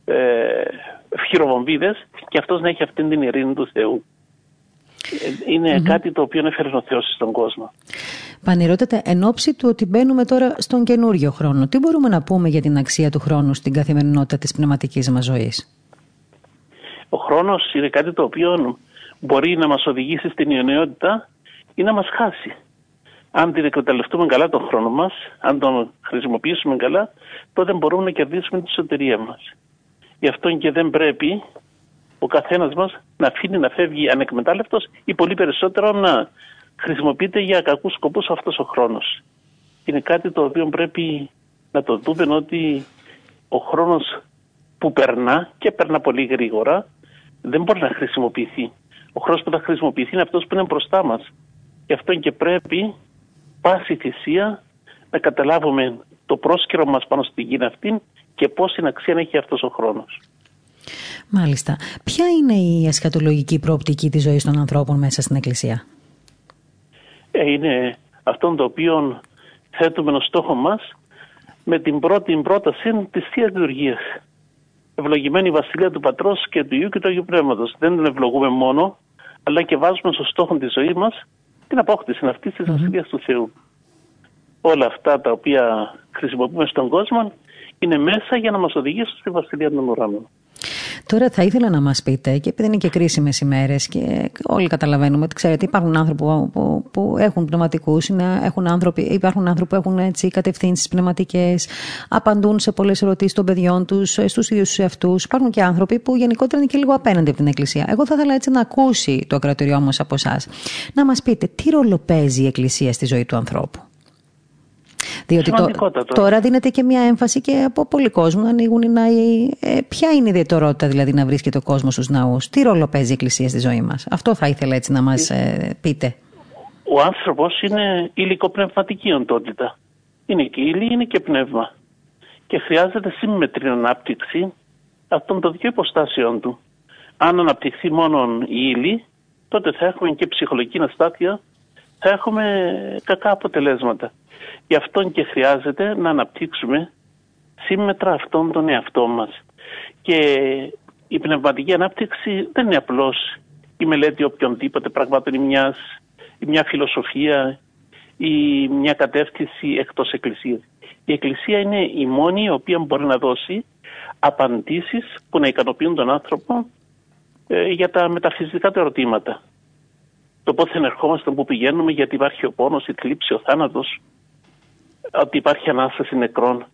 ε, και αυτός να έχει αυτήν την ειρήνη του Θεού ειναι κάτι το οποίο έφερε ο Θεός στον κόσμο. Πανηρώτατε, εν ώψη του ότι μπαίνουμε τώρα στον καινούριο χρόνο, τι μπορούμε να πούμε για την αξία του χρόνου στην καθημερινότητα της πνευματικής μας ζωής; Ο χρόνος είναι κάτι το οποίο μπορεί να μας οδηγήσει στην ιονιότητα ή να μας χάσει. Αν την εκμεταλλευτούμε καλά τον χρόνο μας, αν τον χρησιμοποιήσουμε καλά, τότε μπορούμε να κερδίσουμε την εσωτερία μας. Γι' αυτό και δεν πρέπει ο καθένας μας να αφήνει να φεύγει ανεκμετάλλευτος ή πολύ περισσότερο να χρησιμοποιείται για κακούς σκοπούς αυτός ο χρόνος. Είναι κάτι το οποίο πρέπει να το δούμε ότι ο χρόνος που περνά και περνά πολύ γρήγορα δεν μπορεί να χρησιμοποιηθεί. Ο χρόνος που θα χρησιμοποιηθεί είναι αυτός που είναι μπροστά μας. Γι' αυτό και πρέπει πάση θυσία να καταλάβουμε το πρόσκαιρο μας πάνω στην γη αυτή και πόση αξία έχει αυτός ο χρόνος. Μάλιστα. Ποια είναι η ασχατολογική προοπτική της ζωής των ανθρώπων μέσα στην Εκκλησία; Ε, είναι αυτό το οποίο θέτουμε ως στόχο μας με την πρώτη πρόταση της Θείας Λειτουργίας. Ευλογημένη η Βασιλεία του Πατρός και του Ιού και του Αγίου Πνεύματος. Δεν την ευλογούμε μόνο, αλλά και βάζουμε στο στόχο της ζωής μας την απόκτηση αυτής της mm Βασιλείας του Θεού. Όλα αυτά τα οποία χρησιμοποιούμε στον κόσμο είναι μέσα για να μας οδηγήσουν στη Βασιλεία των Ουρανών. Τώρα θα ήθελα να μας πείτε, και επειδή είναι και κρίσιμες ημέρες και όλοι καταλαβαίνουμε ότι ξέρετε υπάρχουν άνθρωποι που, που, έχουν πνευματικούς, έχουν άνθρωποι, υπάρχουν άνθρωποι που έχουν έτσι κατευθύνσεις πνευματικές, απαντούν σε πολλές ερωτήσεις των παιδιών τους, στους ίδιους τους εαυτούς. Υπάρχουν και άνθρωποι που γενικότερα είναι και λίγο απέναντι από την Εκκλησία. Εγώ θα ήθελα έτσι να ακούσει το ακροατηριό μας από εσάς. Να μας πείτε τι ρόλο παίζει η Εκκλησία στη ζωή του ανθρώπου; Διότι τώρα δίνεται και μια έμφαση και από πολλοί κόσμο να ανοίγουν οι ναοί. Ε, ποια είναι η ιδιαιτερότητα δηλαδή να βρίσκεται ο κόσμο στους ναούς, τι ρόλο παίζει η Εκκλησία στη ζωή μας; Αυτό θα ήθελα έτσι να μας ε, πείτε. Ο άνθρωπος είναι υλικοπνευματική οντότητα. Είναι και ύλη, είναι και πνεύμα. Και χρειάζεται σύμμετρη ανάπτυξη αυτών των δύο υποστάσεων του. Αν αναπτυχθεί μόνο η ύλη, τότε θα έχουμε και ψυχολογική αστάθεια, θα έχουμε κακά αποτελέσματα. Γι' αυτό και χρειάζεται να αναπτύξουμε σύμμετρα αυτόν τον εαυτό μας. Και η πνευματική ανάπτυξη δεν είναι απλώς η μελέτη οποιονδήποτε πραγμάτων ή μιας, ή μια φιλοσοφία ή μια κατεύθυνση εκτός εκκλησίας. Η Εκκλησία είναι η μόνη η οποία μπορεί να δώσει απαντήσεις που να ικανοποιούν τον άνθρωπο ε, για τα μεταφυσικά του ερωτήματα. Το πότε ερχόμαστε, που πηγαίνουμε, γιατί υπάρχει ο πόνος, η θλίψη, ο θάνατος, ότι υπάρχει ανάσταση νεκρών.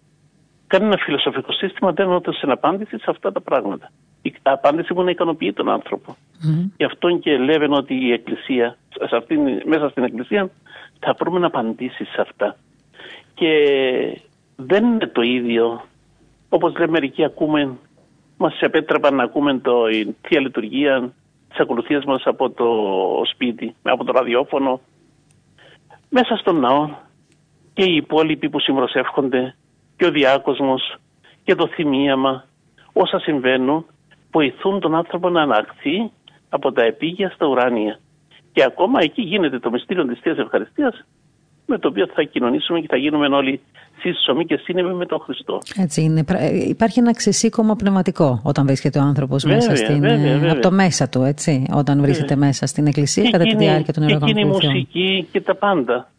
Κανένα φιλοσοφικό σύστημα δεν έδωσε απάντηση σε αυτά τα πράγματα. Η απάντηση μου να ικανοποιεί τον άνθρωπο. Mm. Γι' αυτό και λέμε ότι η Εκκλησία, σε αυτή, μέσα στην Εκκλησία, θα βρούμε να απαντήσει σε αυτά. Και δεν είναι το ίδιο. Όπως λέμε, μερικοί ακούμε, μας επέτρεπαν να ακούμε το, η θεία λειτουργία, τις ακολουθίες μας από το σπίτι, από το ραδιόφωνο. Μέσα στον ναό και οι υπόλοιποι που συμμροσεύχονται και ο διάκοσμος και το θυμίαμα, όσα συμβαίνουν, βοηθούν τον άνθρωπο να αναχθεί από τα επίγεια στα ουράνια. Και ακόμα εκεί γίνεται το μυστήριο της Θείας Ευχαριστίας με το οποίο θα κοινωνήσουμε και θα γίνουμε όλοι σύσσωμοι και σύνεμοι με τον Χριστό. Έτσι είναι. Υπάρχει ένα ξεσήκωμα πνευματικό όταν βρίσκεται ο άνθρωπος μέσα στην. Βέβαια, ε, βέβαια. Από το μέσα του, έτσι. Όταν βρίσκεται μέσα στην Εκκλησία και κατά τη διάρκεια των ερωτών. Και εκείνη η μουσική και τα πάντα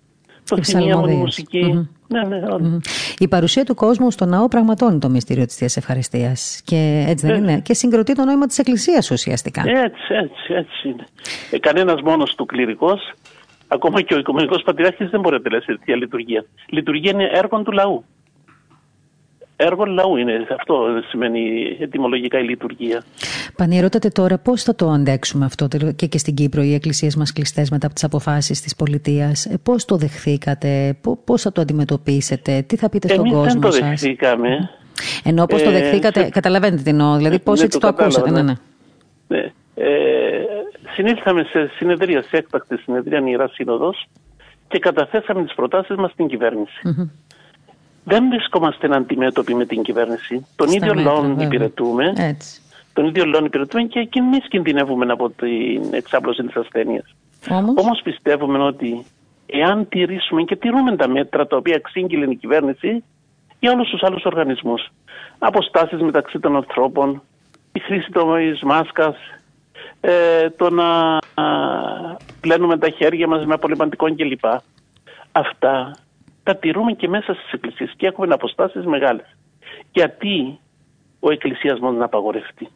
το η μουσικη Ναι, ναι, Η παρουσία του κόσμου στο ναό πραγματώνει το μυστήριο της Θείας Ευχαριστίας και έτσι δεν είναι και συγκροτεί το νόημα της Εκκλησίας ουσιαστικά. Έτσι, έτσι, έτσι είναι. Ε, κανένας μόνος του κληρικός, ακόμα και ο Οικουμενικός Πατριάρχης δεν μπορεί να τελέσει τέτοια λειτουργία. Λειτουργία είναι έργο του λαού έργο λαού είναι. Αυτό σημαίνει ετοιμολογικά η λειτουργία. Πανή, ρωτάτε τώρα πώς θα το αντέξουμε αυτό και, και στην Κύπρο οι εκκλησίες μας κλειστές μετά από τις αποφάσεις της πολιτείας. Ε, πώς το δεχθήκατε, πώς θα το αντιμετωπίσετε, τι θα πείτε στον Εμείς κόσμο δεν το δεχθήκαμε. Ενώ πώς το ε, δεχθήκατε, καταλαβαίνετε τι εννοώ, δηλαδή πώς ναι, έτσι το, ακούσατε. Ναι, ναι. ναι. Ε, συνήλθαμε σε συνεδρία, σε έκτακτη συνεδρία Ιερά Σύνοδος και καταθέσαμε τις προτάσεις μας στην κυβέρνηση δεν βρισκόμαστε αντιμέτωποι με την κυβέρνηση. Τον Στα ίδιο λόγο υπηρετούμε. Έτσι. Τον ίδιο λόγο υπηρετούμε και εμείς κινδυνεύουμε από την εξάπλωση της ασθένειας. Όμως; Πιστεύουμε ότι εάν τηρήσουμε και τηρούμε τα μέτρα τα οποία εξήγηλε η κυβέρνηση για όλους τους άλλους οργανισμούς, αποστάσεις μεταξύ των ανθρώπων, η χρήση τη μάσκας, ε, το να πλένουμε τα χέρια μας με απολυμαντικό κλπ. Αυτά τα τηρούμε και μέσα στις εκκλησίες και έχουμε αποστάσεις μεγάλες. Γιατί ο εκκλησιασμός να απαγορευτεί;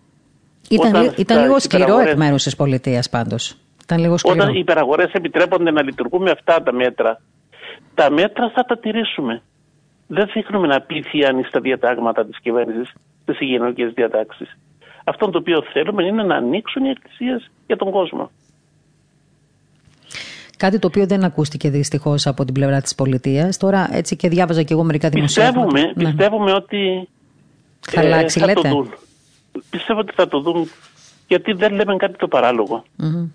Ήταν, ήταν λίγο σκληρό εκ μέρου τη πολιτείας πάντως. Ήταν λίγο σκληρό. Όταν οι υπεραγορές επιτρέπονται να λειτουργούν με αυτά τα μέτρα, τα μέτρα θα τα τηρήσουμε. Δεν δείχνουμε να πείθει στα διατάγματα της κυβέρνησης, τις υγειονομικές διατάξεις. Αυτό το οποίο θέλουμε είναι να ανοίξουν οι εκκλησίες για τον κόσμο. Κάτι το οποίο δεν ακούστηκε δυστυχώς από την πλευρά της πολιτείας. Τώρα έτσι και διάβαζα και εγώ μερικά δημοσιεύματα. Πιστεύουμε, ναι. πιστεύουμε ότι. Θα ε, αλλάξει, θα λέτε; Το δουν. Πιστεύω ότι θα το δουν γιατί δεν λέμε κάτι το παράλογο. Mm-hmm.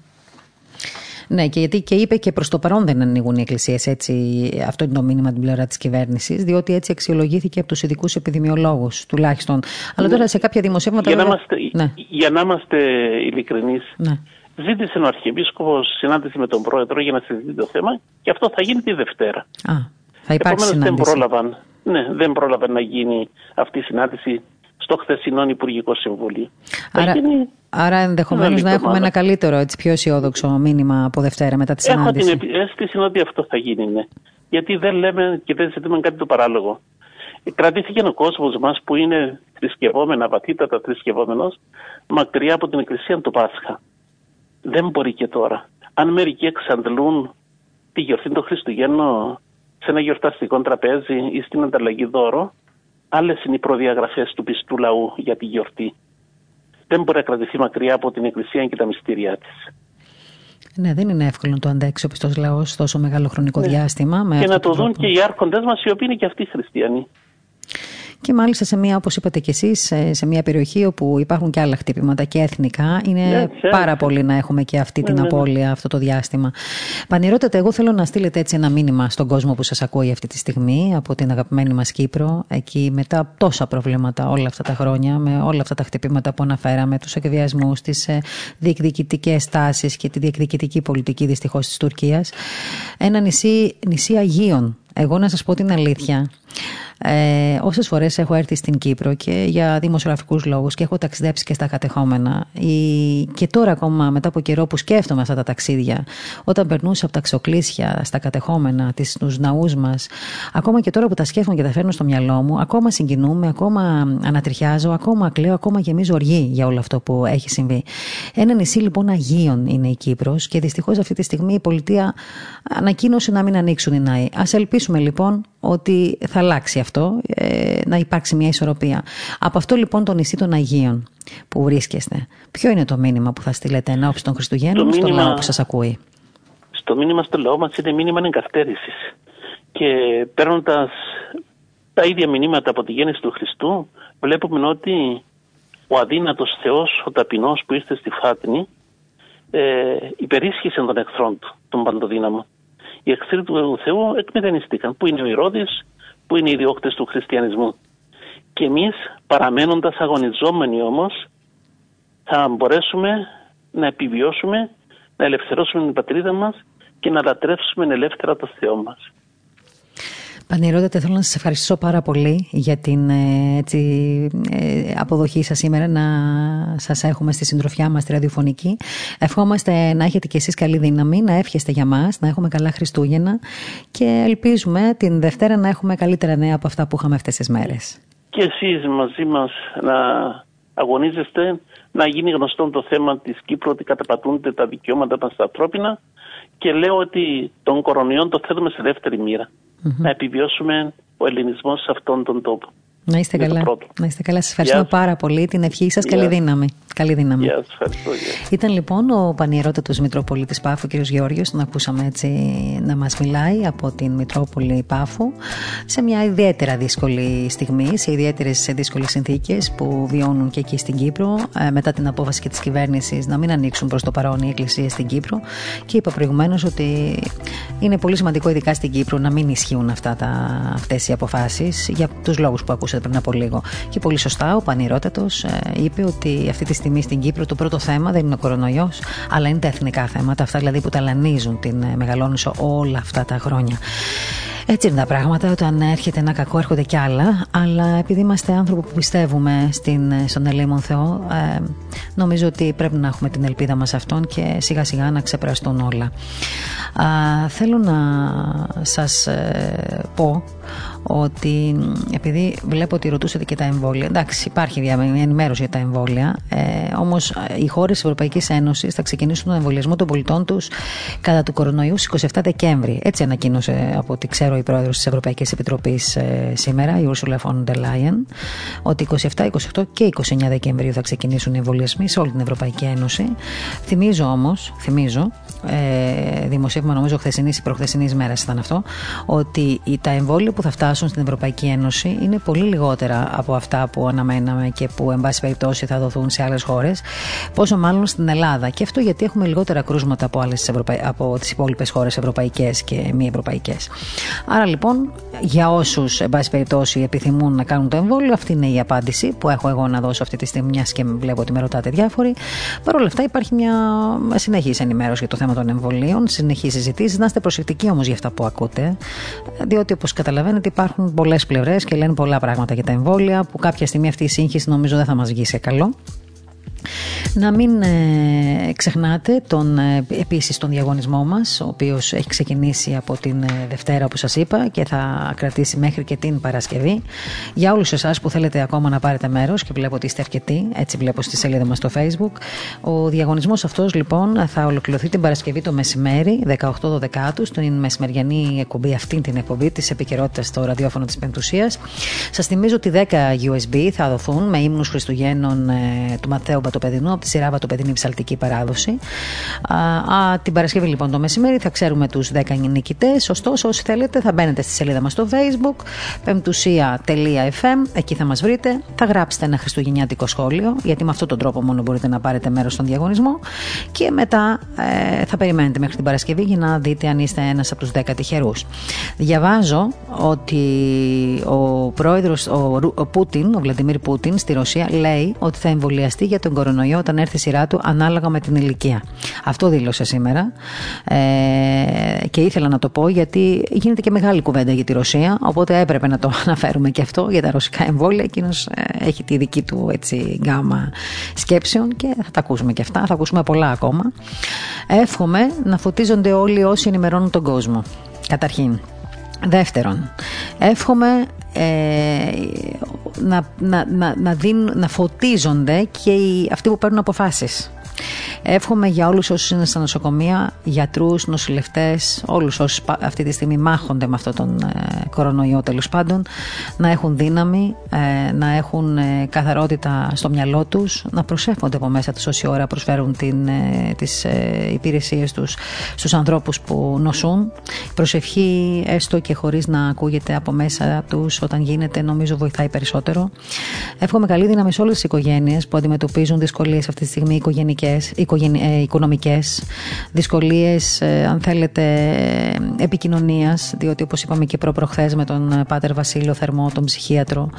Ναι, και γιατί και είπε και προς το παρόν δεν ανοίγουν οι εκκλησίες έτσι. Αυτό είναι το μήνυμα την πλευρά της κυβέρνησης, διότι έτσι αξιολογήθηκε από τους ειδικούς επιδημιολόγους τουλάχιστον. Αλλά ναι. τώρα σε κάποια δημοσιεύματα. Για, να, είμαστε, ναι. για να είμαστε ειλικρινείς, ναι. Ζήτησε ο Αρχιεπίσκοπος συνάντηση με τον Πρόεδρο για να συζητήσει το θέμα και αυτό θα γίνει τη Δευτέρα. Α, θα υπάρξει Επομένως, δεν πρόλαβαν, ναι, δεν πρόλαβαν να γίνει αυτή η συνάντηση στο χθεσινό Υπουργικό Συμβούλιο. Άρα, γίνει... άρα ενδεχομένως να έχουμε ένα καλύτερο, έτσι, πιο αισιόδοξο μήνυμα από Δευτέρα μετά τη συνάντηση. Έχω την αίσθηση ότι αυτό θα γίνει, ναι. Γιατί δεν λέμε και δεν ζητούμε κάτι το παράλογο. Κρατήθηκε ο κόσμος μας που είναι θρησκευόμενα, βαθύτατα θρησκευόμενος, μακριά από την Εκκλησία του Πάσχα. Δεν μπορεί και τώρα. Αν μερικοί εξαντλούν τη γιορτή των Χριστουγέννων σε ένα γιορταστικό τραπέζι ή στην ανταλλαγή δώρο, άλλες είναι οι προδιαγραφές του πιστού λαού για τη γιορτή. Δεν μπορεί να κρατηθεί μακριά από την Εκκλησία και τα μυστήριά της. Ναι, δεν είναι εύκολο να το αντέξει ο πιστός λαός τόσο μεγάλο χρονικό ναι. διάστημα. Με και να το δουν και οι άρχοντες μας, οι οποίοι είναι και αυτοί χριστιανοί και μάλιστα σε μια, όπως είπατε και εσείς, σε μια περιοχή όπου υπάρχουν και άλλα χτυπήματα και εθνικά. Είναι ναι, πάρα πολύ να έχουμε και αυτή την ναι, ναι, απώλεια αυτό το διάστημα. Πανηρώτατε, εγώ θέλω να στείλετε έτσι ένα μήνυμα στον κόσμο που σας ακούει αυτή τη στιγμή από την αγαπημένη μας Κύπρο, εκεί μετά τόσα προβλήματα όλα αυτά τα χρόνια, με όλα αυτά τα χτυπήματα που αναφέραμε, τους εκβιασμούς, τις ε, διεκδικητικές τάσεις και τη διεκδικητική πολιτική δυστυχώς της Τουρκίας. Ένα νησί, νησί Αγίων. Εγώ να σας πω την αλήθεια. Ε, Όσες φορές έχω έρθει στην Κύπρο και για δημοσιογραφικούς λόγους και έχω ταξιδέψει και στα κατεχόμενα, και τώρα ακόμα μετά από καιρό που σκέφτομαι αυτά τα ταξίδια, όταν περνούσα από τα ξοκλήσια στα κατεχόμενα, στου ναούς μας, ακόμα και τώρα που τα σκέφτομαι και τα φέρνω στο μυαλό μου, ακόμα συγκινούμε, ακόμα ανατριχιάζω, ακόμα κλαίω, ακόμα γεμίζω οργή για όλο αυτό που έχει συμβεί. Ένα νησί λοιπόν Αγίων είναι η Κύπρος και δυστυχώς αυτή τη στιγμή η πολιτεία ανακοίνωσε να μην ανοίξουν οι ναοί. Α ελπίσουμε λοιπόν ότι θα αλλάξει αυτό, ε, να υπάρξει μια ισορροπία. Από αυτό λοιπόν το νησί των Αγίων που βρίσκεστε, ποιο είναι το μήνυμα που θα στείλετε εν ώψη των Χριστουγέννων στον λαό που σας ακούει; Στο μήνυμα στο λαό μας είναι μήνυμα εγκαυτέρησης και παίρνοντας τα ίδια μηνύματα από τη γέννηση του Χριστού βλέπουμε ότι ο αδύνατος Θεός, ο ταπεινός που είστε στη Φάτνη ε, υπερίσχυσε των εχθρών του, τον παντοδύναμο οι εχθροί του Θεού εκμετανιστήκαν. Πού είναι ο Ηρώδης, πού είναι οι διώκτες του χριστιανισμού. Και εμείς παραμένοντας αγωνιζόμενοι όμως θα μπορέσουμε να επιβιώσουμε, να ελευθερώσουμε την πατρίδα μας και να λατρεύσουμε ελεύθερα το Θεό μας. Πανηρώτατε, θέλω να σας ευχαριστήσω πάρα πολύ για την ε, έτσι, ε, αποδοχή σας σήμερα να σας έχουμε στη συντροφιά μας τη ραδιοφωνική. Ευχόμαστε να έχετε κι εσείς καλή δύναμη, να εύχεστε για μας, να έχουμε καλά Χριστούγεννα και ελπίζουμε την Δευτέρα να έχουμε καλύτερα νέα από αυτά που είχαμε αυτές τις μέρες. Και εσείς μαζί μας να αγωνίζεστε να γίνει γνωστό το θέμα της Κύπρου ότι καταπατούνται τα δικαιώματα μας στα ανθρώπινα και λέω ότι τον κορονοϊό το θέλουμε σε δεύτερη μοίρα να επιβιώσουμε ο ελληνισμός σε αυτόν τον τόπο. Να είστε καλά. Να είστε καλά. Σας ευχαριστώ πάρα πολύ. Την ευχή σας. Καλή δύναμη. Καλή δύναμη. Ήταν λοιπόν ο πανιερότατος Μητροπολίτης Πάφου, κ. Γεώργιος, τον ακούσαμε έτσι να μας μιλάει από την Μητρόπολη Πάφου σε μια ιδιαίτερα δύσκολη στιγμή, σε ιδιαίτερες δύσκολες συνθήκες που βιώνουν και εκεί στην Κύπρο, ε, μετά την απόφαση και της κυβέρνησης να μην ανοίξουν προς το παρόν οι εκκλησίες στην Κύπρο. Και είπα προηγουμένως ότι είναι πολύ σημαντικό, ειδικά στην Κύπρο, να μην ισχύουν αυτές οι αποφάσεις για τους λόγους που ακούσατε πριν από λίγο. Και πολύ σωστά ο Πανηρότατος ε, είπε ότι αυτή τη στιγμή στην Κύπρο το πρώτο θέμα δεν είναι ο κορονοϊός, αλλά είναι τα εθνικά θέματα, αυτά δηλαδή που ταλανίζουν την ε, Μεγαλόνισο όλα αυτά τα χρόνια. Έτσι είναι τα πράγματα. Όταν έρχεται ένα κακό, έρχονται κι άλλα. Αλλά επειδή είμαστε άνθρωποι που πιστεύουμε στην, ε, στον Ελίμον Θεό, ε, νομίζω ότι πρέπει να έχουμε την ελπίδα μας αυτόν και σιγά σιγά να ξεπεραστούν όλα. θέλω να σας πω ότι επειδή βλέπω ότι ρωτούσατε και τα εμβόλια, εντάξει, υπάρχει μια ενημέρωση για τα εμβόλια, ε, όμως οι χώρες της Ευρωπαϊκής Ένωσης θα ξεκινήσουν τον εμβολιασμό των πολιτών τους κατά του κορονοϊού στις 27 Δεκέμβρη. Έτσι ανακοίνωσε από ό,τι ξέρω η πρόεδρος της Ευρωπαϊκής Επιτροπής ε, σήμερα, η Ursula von der Leyen, ότι 27, 28 και 29 Δεκεμβρίου θα ξεκινήσουν οι εμβολιασμοί σε όλη την Ευρωπαϊκή Ένωση. Θυμίζω όμως, θυμίζω, ε, δημοσίευμα νομίζω χθεσινής ή προχθεσινής μέρας ήταν αυτό, ότι τα εμβόλια που θα φτάσουν στην Ευρωπαϊκή Ένωση είναι πολύ λιγότερα από αυτά που αναμέναμε και που, εν πάση περιπτώσει, θα δοθούν σε άλλες χώρες, πόσο μάλλον στην Ελλάδα. Και αυτό γιατί έχουμε λιγότερα κρούσματα από, άλλες Ευρωπα... από τις υπόλοιπες χώρες ευρωπαϊκές και μη ευρωπαϊκές. Άρα λοιπόν, για όσους, εν πάση περιπτώσει, επιθυμούν να κάνουν το εμβόλιο, αυτή είναι η απάντηση που έχω εγώ να δώσω αυτή τη στιγμή, μιας και βλέπω ότι με ρωτάτε διάφοροι. Παρ' όλα αυτά, υπάρχει μια συνεχής ενημέρωση για το θέμα των εμβολίων, συνεχής συζητήσεις. Να είστε προσεκτικοί όμως για αυτά που ακούτε, διότι όπως καταλαβαίνετε, υπάρχουν πολλές πλευρές και λένε πολλά πράγματα για τα εμβόλια, που κάποια στιγμή αυτή η σύγχυση νομίζω δεν θα μας βγει σε καλό. Να μην ε, ξεχνάτε τον, ε, επίσης τον διαγωνισμό μας, ο οποίος έχει ξεκινήσει από την ε, Δευτέρα όπως σας είπα και θα κρατήσει μέχρι και την Παρασκευή. Για όλους εσάς που θέλετε ακόμα να πάρετε μέρος και βλέπω ότι είστε αρκετοί, έτσι βλέπω στη σελίδα μας στο Facebook. Ο διαγωνισμός αυτός λοιπόν θα ολοκληρωθεί την Παρασκευή το μεσημέρι, 18-12 στην μεσημεριανή εκπομπή, αυτή την εκπομπή της επικαιρότητας στο ραδιόφωνο της Πεμπτουσίας. Σας θυμίζω ότι 10 USB θα δοθούν με ύμνους Χριστουγέννων του Μαθαίου Μπατοπεδινού από τη σειρά Βατοπεδινή Ψαλτική Παράδοση. Α, την Παρασκευή λοιπόν το μεσημέρι θα ξέρουμε τους 10 νικητές. Ωστόσο, όσοι θέλετε, θα μπαίνετε στη σελίδα μας στο Facebook, πεμπτουσία.fm. Εκεί θα μας βρείτε. Θα γράψετε ένα χριστουγεννιάτικο σχόλιο, γιατί με αυτόν τον τρόπο μόνο μπορείτε να πάρετε μέρος στον διαγωνισμό. Και μετά ε, θα περιμένετε μέχρι την Παρασκευή για να δείτε αν είστε ένας από τους 10 τυχερούς. Διαβάζω ότι ο πρόεδρος, ο, ο Πούτιν, ο Βλαντιμίρ Πούτιν στη Ρωσία, λέει ότι θα εμβολιαστεί για τον κορονοϊό όταν έρθει η σειρά του ανάλογα με την ηλικία. Αυτό δήλωσε σήμερα ε, και ήθελα να το πω γιατί γίνεται και μεγάλη κουβέντα για τη Ρωσία οπότε έπρεπε να το αναφέρουμε και αυτό για τα ρωσικά εμβόλια. Εκείνος ε, έχει τη δική του έτσι, γκάμα σκέψεων και θα τα ακούσουμε και αυτά, θα ακούσουμε πολλά ακόμα. Εύχομαι να φωτίζονται όλοι όσοι ενημερώνουν τον κόσμο. Καταρχήν. Δεύτερον, εύχομαι ε, να, να, να, να, να φωτίζονται και οι, αυτοί που παίρνουν αποφάσεις. Εύχομαι για όλους όσους είναι στα νοσοκομεία, γιατρούς, νοσηλευτές, όλους όσοι αυτή τη στιγμή μάχονται με αυτόν τον ε, κορονοϊό τέλος πάντων, να έχουν δύναμη, ε, να έχουν ε, καθαρότητα στο μυαλό τους, να προσεύχονται από μέσα τους όση ώρα προσφέρουν την, τις υπηρεσίες τους στους ανθρώπους που νοσούν. Προσευχή έστω και χωρίς να ακούγεται από μέσα τους όταν γίνεται νομίζω βοηθάει περισσότερο. Εύχομαι καλή δύναμη σε όλες τις οικογένειες που αντιμετωπίζουν δυσκολίες αυτή τη στιγμή οικογενικές, ε, οικονομικές, δυσκολίες ε, αν θέλετε επικοινωνίας διότι όπως είπαμε και προπροχθές με τον ε, Πάτερ Βασίλειο Θερμό, τον ψυχίατρο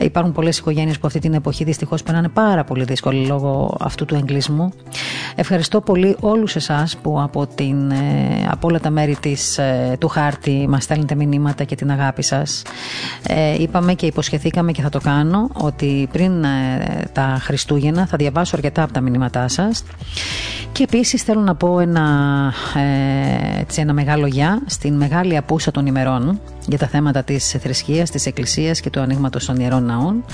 υπάρχουν πολλές οικογένειες που αυτή την εποχή δυστυχώς περνάνε πάρα πολύ δύσκολη λόγω αυτού του εγκλισμού. Ευχαριστώ πολύ όλους εσάς που από, την, από όλα τα μέρη της, του χάρτη μας στέλνετε μηνύματα και την αγάπη σας. είπαμε και υποσχεθήκαμε και θα το κάνω ότι πριν τα Χριστούγεννα θα διαβάσω αρκετά από τα μηνύματά σας και επίσης θέλω να πω ένα, ε, έτσι, ένα μεγάλο γεια στην μεγάλη απούσα των ημερών για τα θέματα της θρησκείας, της εκκλησίας και του ανοίγματος των ιερών ναών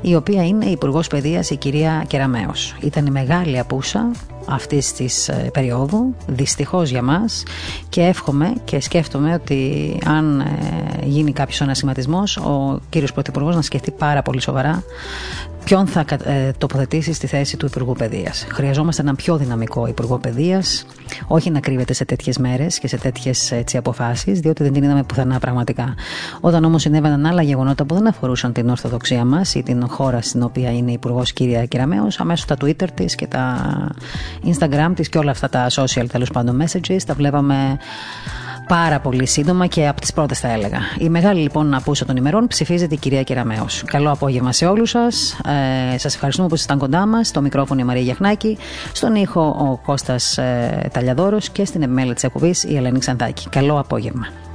η οποία είναι η Υπουργός Παιδείας η κυρία Κεραμέως. Ήταν η μεγάλη απούσα αυτής της ε, περίοδου, δυστυχώς για μας, και εύχομαι και σκέφτομαι ότι αν ε, γίνει κάποιος ανασηματισμό, ο κύριος Πρωθυπουργός να σκεφτεί πάρα πολύ σοβαρά ποιον θα ε, τοποθετήσεις στη θέση του Υπουργού Παιδείας. Χρειαζόμαστε έναν πιο δυναμικό Υπουργό Παιδείας, όχι να κρύβεται σε τέτοιες μέρες και σε τέτοιες αποφάσεις, διότι δεν την είδαμε πουθενά πραγματικά. Όταν όμως συνέβαιναν άλλα γεγονότα που δεν αφορούσαν την Ορθοδοξία μας ή την χώρα στην οποία είναι Υπουργός κυρία Κεραμέο, αμέσως τα Twitter της και τα Instagram της και όλα αυτά τα social τέλος πάντων messages τα βλέπαμε πάρα πολύ σύντομα και από τις πρώτες θα έλεγα. Η μεγάλη λοιπόν απούσα των ημερών ψηφίζεται η κυρία Κεραμέο. Καλό απόγευμα σε όλους σας. Ε, σας ευχαριστούμε που ήσασταν κοντά μας. Στο μικρόφωνο η Μαρία Γιαχνάκη, στον ήχο ο Κώστας ε, Ταλιαδόρος και στην επιμέλεια της εκπομπής η Ελένη Ξανθάκη. Καλό απόγευμα.